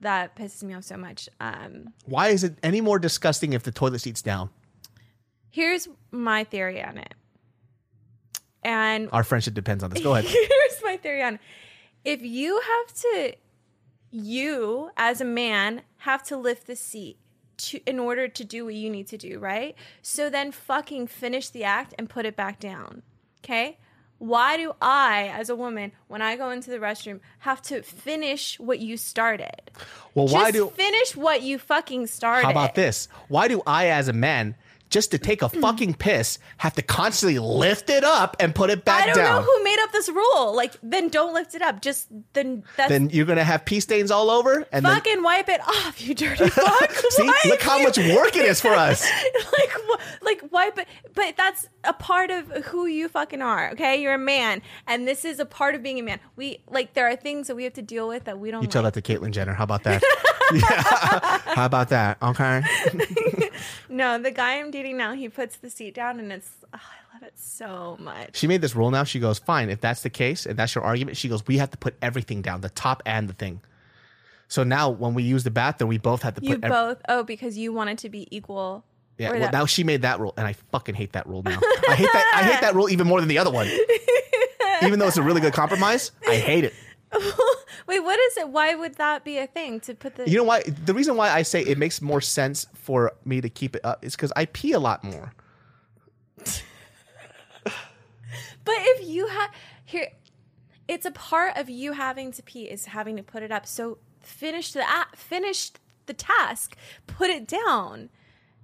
that pisses me off so much. Um Why is it any more disgusting if the toilet seat's down? here's my theory on it. And Our friendship depends on this. Go ahead. Here's my theory on it. if you have to, you as a man have to lift the seat to in order to do what you need to do, right? So then fucking finish the act and put it back down. Okay? Why do I, as a woman, when I go into the restroom, have to finish what you started? Well, why Just do finish what you fucking started? How about this? Why do I, as a man, just to take a mm. fucking piss have to constantly lift it up and put it back down. I don't down. know who made up this rule. Like, then don't lift it up. Just then that's then you're gonna have pee stains all over, and then fucking wipe it off, you dirty fuck. see, Why look how you- much work it is for us. like like wipe it but that's a part of who you fucking are okay you're a man and this is a part of being a man we like there are things that we have to deal with that we don't You tell like. that to Caitlyn Jenner. How about that? Yeah. How about that? Okay. no the guy i'm dating now he puts the seat down and it's oh, i love it so much She made this rule now. She goes, fine, if that's the case, if that's your argument, she goes, we have to put everything down, the top and the thing. So now when we use the bathroom, we both have to put you ev- both oh because you want it to be equal Yeah, well that- now she made that rule and I fucking hate that rule now. I hate that I hate that rule even more than the other one. even though it's a really good compromise, I hate it. wait what is it why would that be a thing to put the You know why? The reason why I say it makes more sense for me to keep it up is because I pee a lot more. But if you have here, it's a part of you having to pee is having to put it up. So finish the a- finish the task, put it down.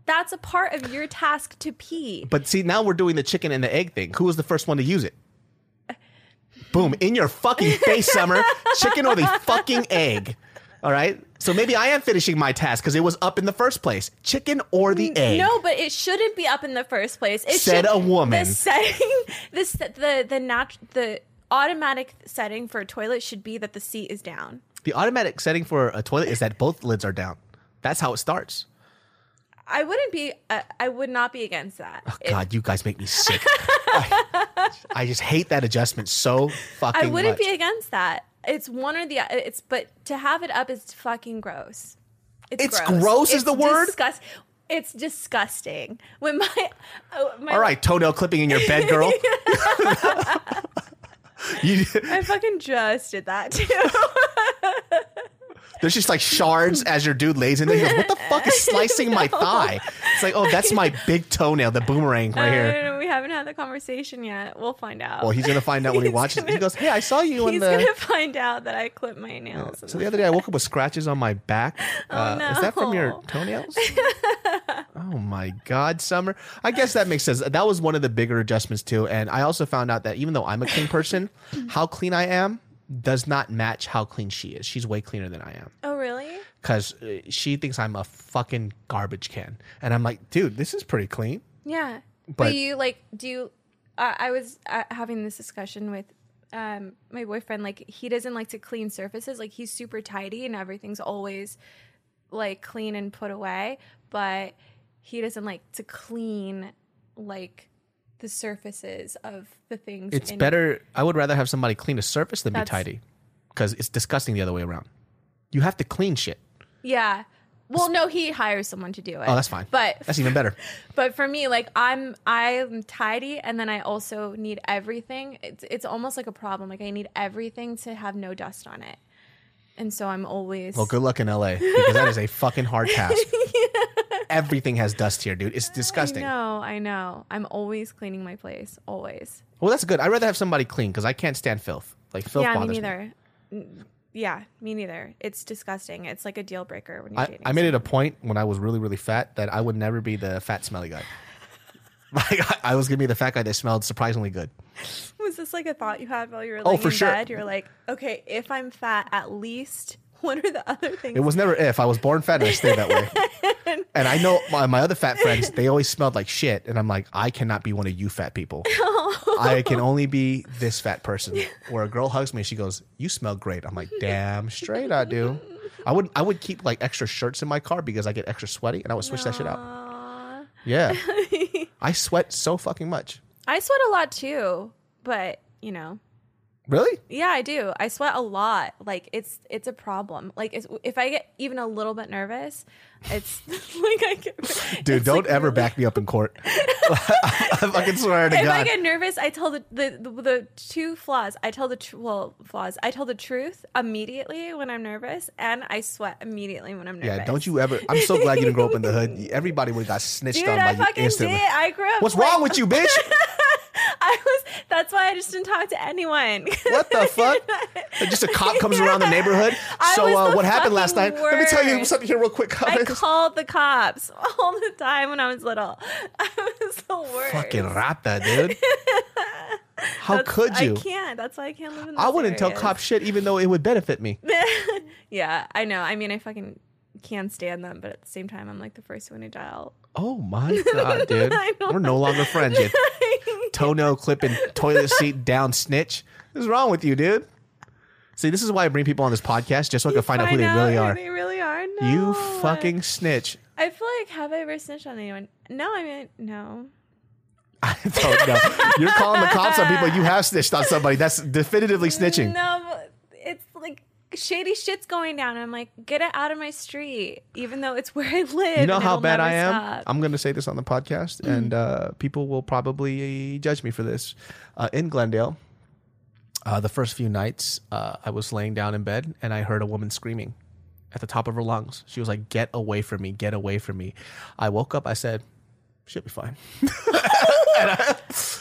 That's a part of your task to pee. But see, now we're doing the chicken and the egg thing. Who was the first one to use it? Boom, in your fucking face, Summer. Chicken or the fucking egg. All right? So maybe I am finishing my task because it was up in the first place. Chicken or the egg. No, but it shouldn't be up in the first place. It Said should, a woman. The setting, this the the nat- the automatic setting for a toilet should be that the seat is down. The automatic setting for a toilet is that both lids are down. That's how it starts. I wouldn't be. Uh, I would not be against that. If- God, you guys make me sick. I, I just hate that adjustment so fucking I wouldn't much. be against that. It's one or the it's but to have it up is fucking gross. It's gross is the word? Disgust, it's disgusting. When my, oh, my All right, toenail clipping in your bed, girl. you, I fucking just did that too. there's just like shards as your dude lays in there. He goes, "What the fuck is slicing my thigh?" It's like, "Oh, that's my big toenail, the boomerang right here." know, we haven't had the conversation yet. We'll find out. Well, he's gonna find out when he He's watches. gonna- he goes, "Hey, I saw you in the He's the." gonna find out that I clip my nails. So the other day, I woke up with scratches on my back. Uh, Is that from your no. toenails? oh my God, Summer. I guess that makes sense. That was one of the bigger adjustments too. And I also found out that even though I'm a clean person, how clean I am does not match how clean she is. She's way cleaner than I am oh really? because she thinks I'm a fucking garbage can, and I'm like, dude, this is pretty clean. Yeah. But, But- you like do you uh, I was uh, having this discussion with um my boyfriend like he doesn't like to clean surfaces like he's super tidy and everything's always like clean and put away but he doesn't like to clean like the surfaces of the things It's better. I would rather have somebody clean a surface than be tidy because it's disgusting the other way around. You have to clean shit. yeah well no he hires someone to do it Oh, that's fine. but That's even better. But for me, like I'm I'm tidy and then I also need everything. It's it's almost like a problem. Like I need everything to have no dust on it. And so I'm always Well, good luck in LA because that is a fucking hard task. Everything has dust here, dude. It's disgusting. I know, I know. I'm always cleaning my place. Always. Well, that's good. I'd rather have somebody clean because I can't stand filth. Like filth yeah, me bothers me. neither. N- Yeah, me neither. It's disgusting. It's like a deal breaker when you're I, dating. I made it a point when I was really, really fat that I would never be the fat, smelly guy. Like I, was gonna be the fat guy that smelled surprisingly good. Was this like a thought you had while you were Oh, laying for in sure. bed? You're like, okay, if I'm fat, at least what are the other things? It was never if I was born fat and I stayed that way. and I know my, my other fat friends, they always smelled like shit, and I'm like, I cannot be one of you fat people. I can only be this fat person. Where a girl hugs me, and she goes, "You smell great." I'm like, "Damn straight, I do." I would I would keep like extra shirts in my car because I get extra sweaty, and I would switch that shit out. Yeah, I sweat so fucking much. I sweat a lot too, but you know, Really? yeah, I do. I sweat a lot. Like it's it's a problem. Like it's, if I get even a little bit nervous, it's like I get. Dude, don't like, ever really- back me up in court. I fucking swear to God. If I get nervous, I tell the, the the, the two flaws. I tell the tr- well flaws. I tell the truth immediately when I'm nervous, and I sweat immediately when I'm nervous. yeah, don't you ever. I'm so glad you didn't grow up in the hood. Everybody would have got snitched Dude, on by I you instantly. did. I grew up. What's like- wrong with you, bitch? I was. That's why I just didn't talk to anyone. What the fuck? Just a cop comes around the neighborhood. I So uh, the what happened last night? fucking Let me tell you something here real quick. I called the cops all the time when I was little. I was the worst. Fucking rata, dude. How That's- could you? I can't. That's why I can't live in. I wouldn't tell area. cops shit even though it would benefit me. Yeah, I know. I mean, I fucking can't stand them, but at the same time, I'm like the first one to dial. Oh my god, dude. We're no longer friends yet. Toenail clipping toilet seat down snitch. What's wrong with you, dude? See, this is why I bring people on this podcast just so I can find out who they really are. They really are. No. You fucking snitch. I feel like have I ever snitched on anyone? No, I mean no. I don't know. You're calling the cops on people. You have snitched on somebody. That's definitively snitching. No, but it's like shady shit's going down. I'm like, get it out of my street, even though it's where I live. You know how bad I am? stop. I'm going to say this on the podcast, and uh, people will probably judge me for this. Uh, in Glendale, uh, the first few nights, uh, I was laying down in bed and I heard a woman screaming at the top of her lungs. She was like, Get away from me, get away from me. I woke up, I said, She'll be fine.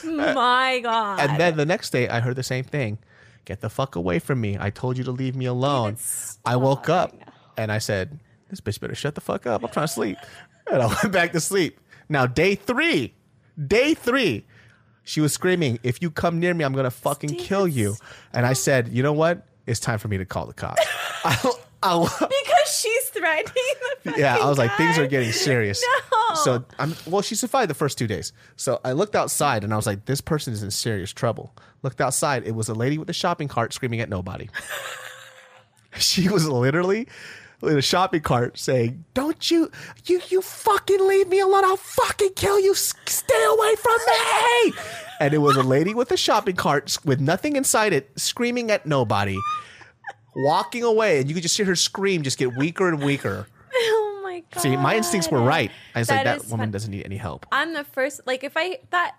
My God. And then the next day, I heard the same thing. Get the fuck away from me. I told you to leave me alone. I woke up and I said, This bitch better shut the fuck up. I'm trying to sleep. And I went back to sleep. Now, day three, day three, she was screaming, If you come near me, I'm going to fucking Steven, kill you. And I said, You know what? It's time for me to call the cops. I, I, because she's threatening the yeah, I was like, things are getting serious. No. So oh. I'm well, she survived the first two days. So I looked outside and I was like, this person is in serious trouble. Looked outside, it was a lady with a shopping cart screaming at nobody. she was literally in a shopping cart saying, Don't you you you fucking leave me alone, I'll fucking kill you. Stay away from me. and it was a lady with a shopping cart with nothing inside it, screaming at nobody. Walking away, and you could just hear her scream just get weaker and weaker. My God. See, my instincts were right. I was like, That that is woman fun. doesn't need any help. I'm the first. Like, if I that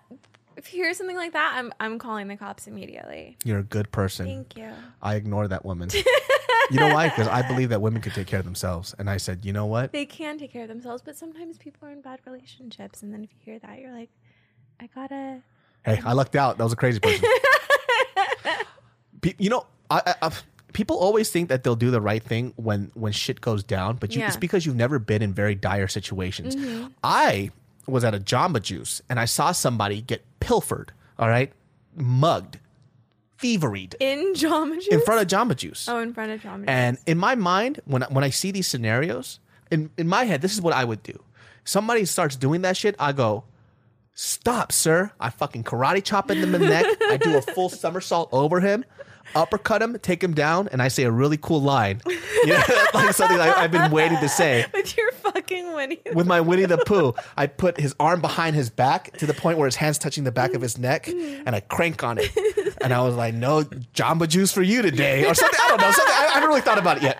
if you hear something like that, I'm I'm calling the cops immediately. You're a good person. Thank you. I ignore that woman. you know why? Because I believe that women can take care of themselves. And I said, you know what? They can take care of themselves, but sometimes people are in bad relationships, and then if you hear that, you're like, I gotta. Hey, I lucked out. That was a crazy person. Pe- you know, I, I, I, people always think that they'll do the right thing when when shit goes down, but you, it's because you've never been in very dire situations. Mm-hmm. I was at a Jamba Juice and I saw somebody get pilfered. All right, mugged, thieveryed In Jamba Juice? in front of Jamba Juice. Oh, in front of Jamba Juice. And in my mind, when I- when I see these scenarios, in in my head, this is what I would do. Somebody starts doing that shit, I go, "Stop, sir!" I fucking karate chop him in the neck. I do a full somersault over him, uppercut him, take him down, and I say a really cool line, yeah, like something like I've been waiting to say. with your fucking Winnie. With my Winnie the Pooh, I put his arm behind his back to the point where his hands touching the back of his neck, mm-hmm. and I crank on it. And I was like, "No Jamba Juice for you today," or something. I don't know. Something I, I haven't really thought about it yet,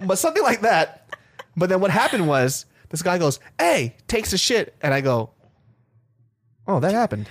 but something like that. But then what happened was this guy goes, "Hey," takes a shit, and I go, "Oh, that happened."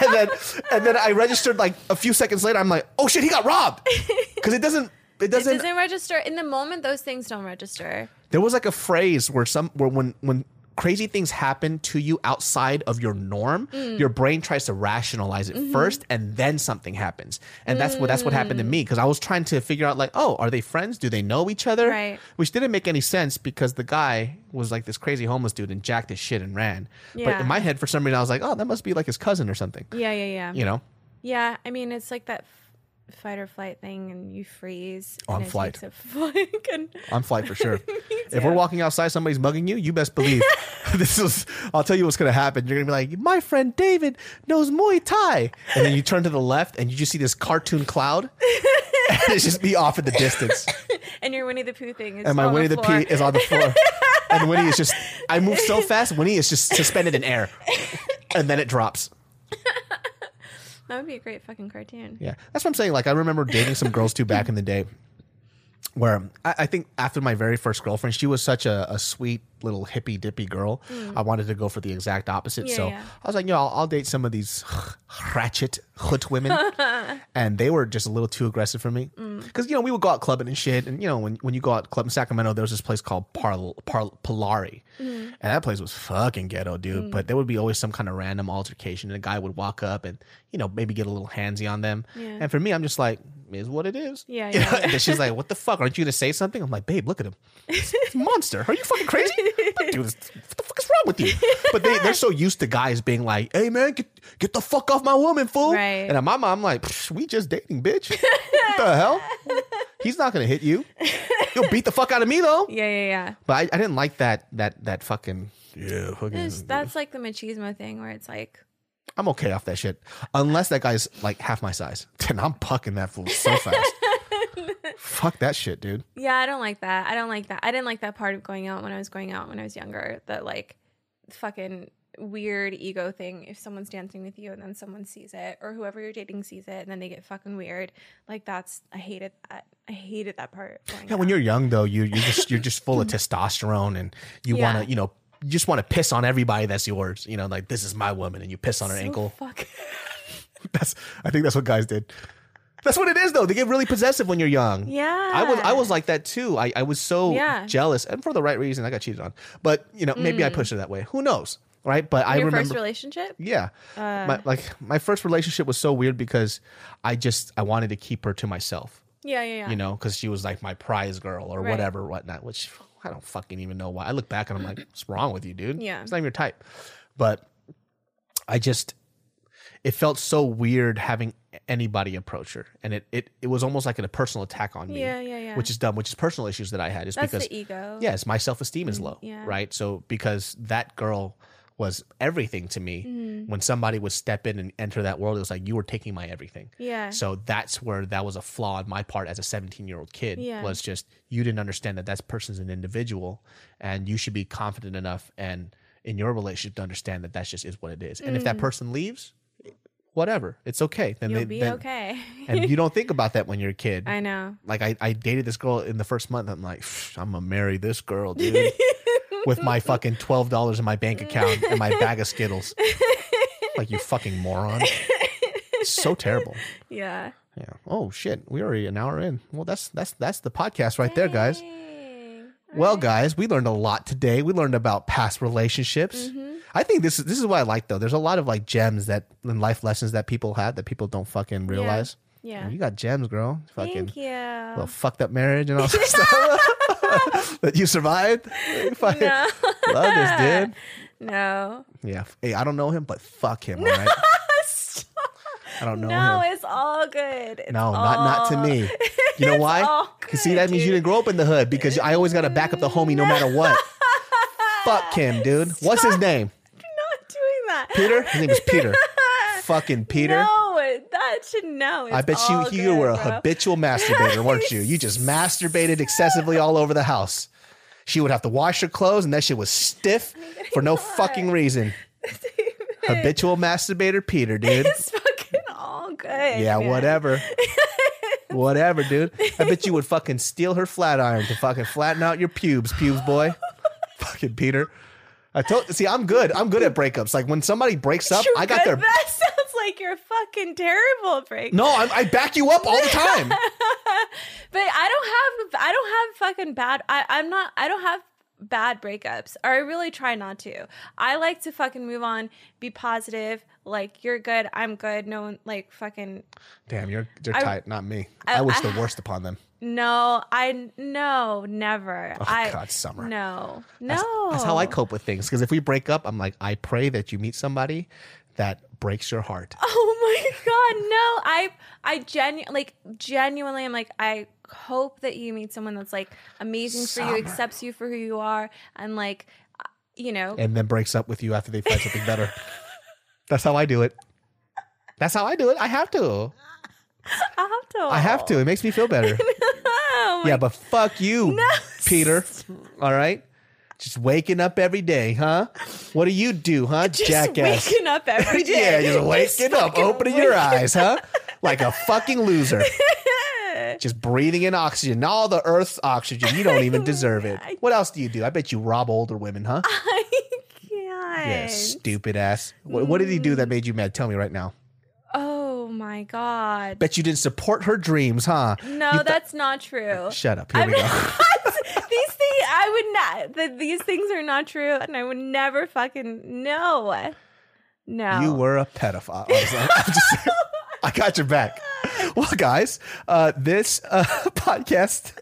and then and then I registered like a few seconds later. I'm like, "Oh shit, he got robbed," because it doesn't. It It doesn't. doesn't register in the moment. Those things don't register. There was like a phrase where some where when when crazy things happen to you outside of your norm, Mm. your brain tries to rationalize it Mm-hmm. first, and then something happens. And that's what that's what happened to Mm. me because I was trying to figure out like, oh, are they friends? Do they know each other? Right. Which didn't make any sense because the guy was like this crazy homeless dude and jacked his shit and ran. Yeah. But in my head, for some reason, I was like, oh, that must be like his cousin or something. Yeah, yeah, yeah. You know? Yeah, I mean, it's like that fight or flight thing, and you freeze. Oh, I'm flight. I'm flight for sure. if we're walking outside, somebody's mugging you, you best believe this is. I'll tell you what's gonna happen. You're gonna be like, my friend David knows Muay Thai, and then you turn to the left and you just see this cartoon cloud, and it's just me off in the distance, and your Winnie the Pooh thing is and my Winnie the, the. Pooh is on the floor, and Winnie is just. I move so fast, Winnie is just suspended in air, and then it drops. That would be a great fucking cartoon. Yeah, that's what I'm saying. Like, I remember dating some girls too back in the day, where I, I think after my very first girlfriend, she was such a, a sweet, little hippy dippy girl. I wanted to go for the exact opposite. Mm. Yeah, so yeah. I was like, yo, I'll, I'll date some of these ratchet hood women, and they were just a little too aggressive for me. Mm. Because you know we would go out clubbing and shit, and you know when when you go out club in Sacramento, there was this place called Par, Par, Polari, Mm. and that place was fucking ghetto, dude. But there would be always some kind of random altercation, and a guy would walk up and you know maybe get a little handsy on them. Yeah. And for me, I'm just like, is what it is. Yeah, You know? yeah, And she's like, what the fuck? Aren't you gonna say something? I'm like, babe, look at him, monster. Are you fucking crazy? Dude, what the fuck is wrong with you? But they they're so used to guys being like, hey man, get get the fuck off my woman, fool. Right. And my mom I'm like, we just dating, bitch. what the hell? He's not gonna hit you. He'll beat the fuck out of me though. Yeah, yeah, yeah. But I, I didn't like that that that fucking yeah. Fucking, There's- that's like the machismo thing where it's like, I'm okay off that shit. Unless that guy's like half my size. Then I'm pucking that fool so fast. Fuck that shit, dude. yeah, I don't like that. I don't like that. I didn't like that part of going out when I was going out when I was younger. That like fucking weird ego thing. If someone's dancing with you and then someone sees it, or whoever you're dating sees it, and then they get fucking weird. Like that's I hated that. I hated that part. Yeah, when you're young though, you you're just you're just full of testosterone and you Yeah. wanna, you know, you just want to piss on everybody that's yours. You know, like this is my woman and you piss on her So ankle. Fuck. That's I think that's what guys did. That's what it is though. They get really possessive when you're young. Yeah. I was I was like that too. I, I was so Yeah. jealous and for the right reason. I got cheated on. But you know, maybe I pushed it that way. Who knows? Right? But I Mm. remember first relationship. Yeah. my like my first relationship was so weird because I just I wanted to keep her to myself. Yeah, yeah, yeah. You know, because she was like my prize girl or Right. whatever, whatnot, which I don't fucking even know why. I look back and I'm like, what's wrong with you, dude? Yeah. It's not even your type. But I just it felt so weird having anybody approach her. And it it, it was almost like a personal attack on me. Yeah, yeah, yeah. Which is dumb, which is personal issues that I had. Is That's because the ego. yes, my self esteem is low. yeah. Right. So because that girl was everything to me, Mm-hmm. when somebody would step in and enter that world, it was like you were taking my everything. Yeah. So that's where that was a flaw on my part as a 17 year old kid. Yeah. Was just you didn't understand that that person's an individual, and you should be confident enough and in your relationship to understand that that's just is what it is. And if that person leaves, whatever, it's okay. Then. You'll they, be then- okay. and you don't think about that when you're a kid I know. like I, I dated this girl in the first month. I'm like, "Pff, I'm gonna marry this girl, dude, with my fucking twelve dollars in my bank account and my bag of Skittles. like you fucking moron. It's so terrible. Yeah. Yeah. Oh shit, we already an hour in. Well, that's that's that's the podcast right there, guys. Dang. Well, guys, we learned a lot today. We learned about past relationships. Mm-hmm. I think this is this is what I like though. There's a lot of like gems that and life lessons that people have that people don't fucking realize. Yeah. You got gems, girl. Fucking Thank you. little fucked up marriage and all that stuff that you survived. Fucking No. love this dude. no. Yeah. Hey, I don't know him, but fuck him. All right. I don't know him. no, him. it's all good. It's No, not not to me. You know why? all 'Cause see, that means you didn't grow up in the hood because I always got to back up the homie no matter what. Fuck him, dude. What's his name? Not doing that. Peter? His name is Peter. Fucking Peter. No, that should know. I bet you you good, were a bro. habitual masturbator, weren't you? You just masturbated excessively all over the house. She would have to wash her clothes, and that shit was stiff for no fucking reason. Habitual masturbator, Peter, dude. It's fucking all good. Yeah, man. whatever. whatever, dude. I bet you would fucking steal her flat iron to fucking flatten out your pubes, pubes boy. fucking Peter. I told see, I'm good. I'm good at breakups. Like when somebody breaks up, You're I got good. their That sounds like you're fucking terrible, break. No, I, I back you up all the time. But I don't have I don't have fucking bad I, I'm not I don't have bad breakups. Or I really try not to. I like to fucking move on, be positive, like you're good, I'm good, no one like fucking Damn, you're you're I- tight, not me. I, I- wish I- the worst upon them. No, I no, never. Oh I God, summer. No. No. That's, that's how I cope with things. Because if we break up, I'm like, I pray that you meet somebody that breaks your heart. Oh my god, no! I I genu like genuinely, I'm like I hope that you meet someone that's like amazing for you, accepts you for who you are, and like uh, you know, and then breaks up with you after they find something better. That's how I do it. That's how I do it. I have to. I have to. I have to. It makes me feel better. Yeah, but fuck you, Peter. All right? Just waking up every day, huh? What do you do, huh, just jackass? waking up every day. yeah, just waking up, fucking opening your eyes, huh? Like a fucking loser. Just breathing in oxygen, all the Earth's oxygen. You don't even deserve it. What else do you do? I bet you rob older women, huh? I Yeah, can't. stupid ass. What, what did he do that made you mad? Tell me right now. Oh my god. Bet you didn't support her dreams, huh? No, thought- that's not true. Shut up. Here I we go. these things, I would not. The, these things are not true, and I would never fucking no, no. You were a pedophile. I'm just- I got your back. Well, guys, uh, this uh, podcast.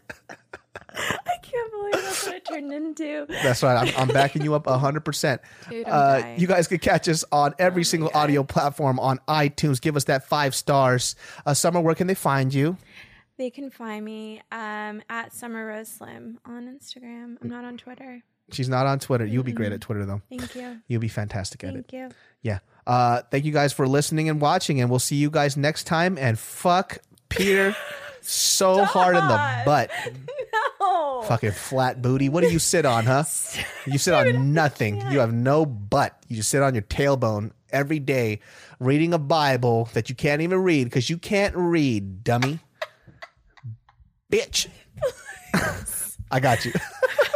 I can't believe that's what it turned into. That's right. I'm, I'm backing you up 100%. Dude, Uh, you guys can catch us on every single audio platform on iTunes. Give us that five stars. Uh, Summer, where can they find you? They can find me um, at Summer Rose Slim on Instagram. I'm not on Twitter. She's not on Twitter. You'll be great at Twitter, though. Thank you. You'll be fantastic at it. Thank you. Yeah. Uh, thank you guys for listening and watching, and we'll see you guys next time. And fuck Peter so hard in the butt. No. Fucking flat booty. What do you sit on, huh? You sit on nothing. You have no butt. You just sit on your tailbone every day reading a Bible that you can't even read because you can't read, dummy. Bitch. I got you.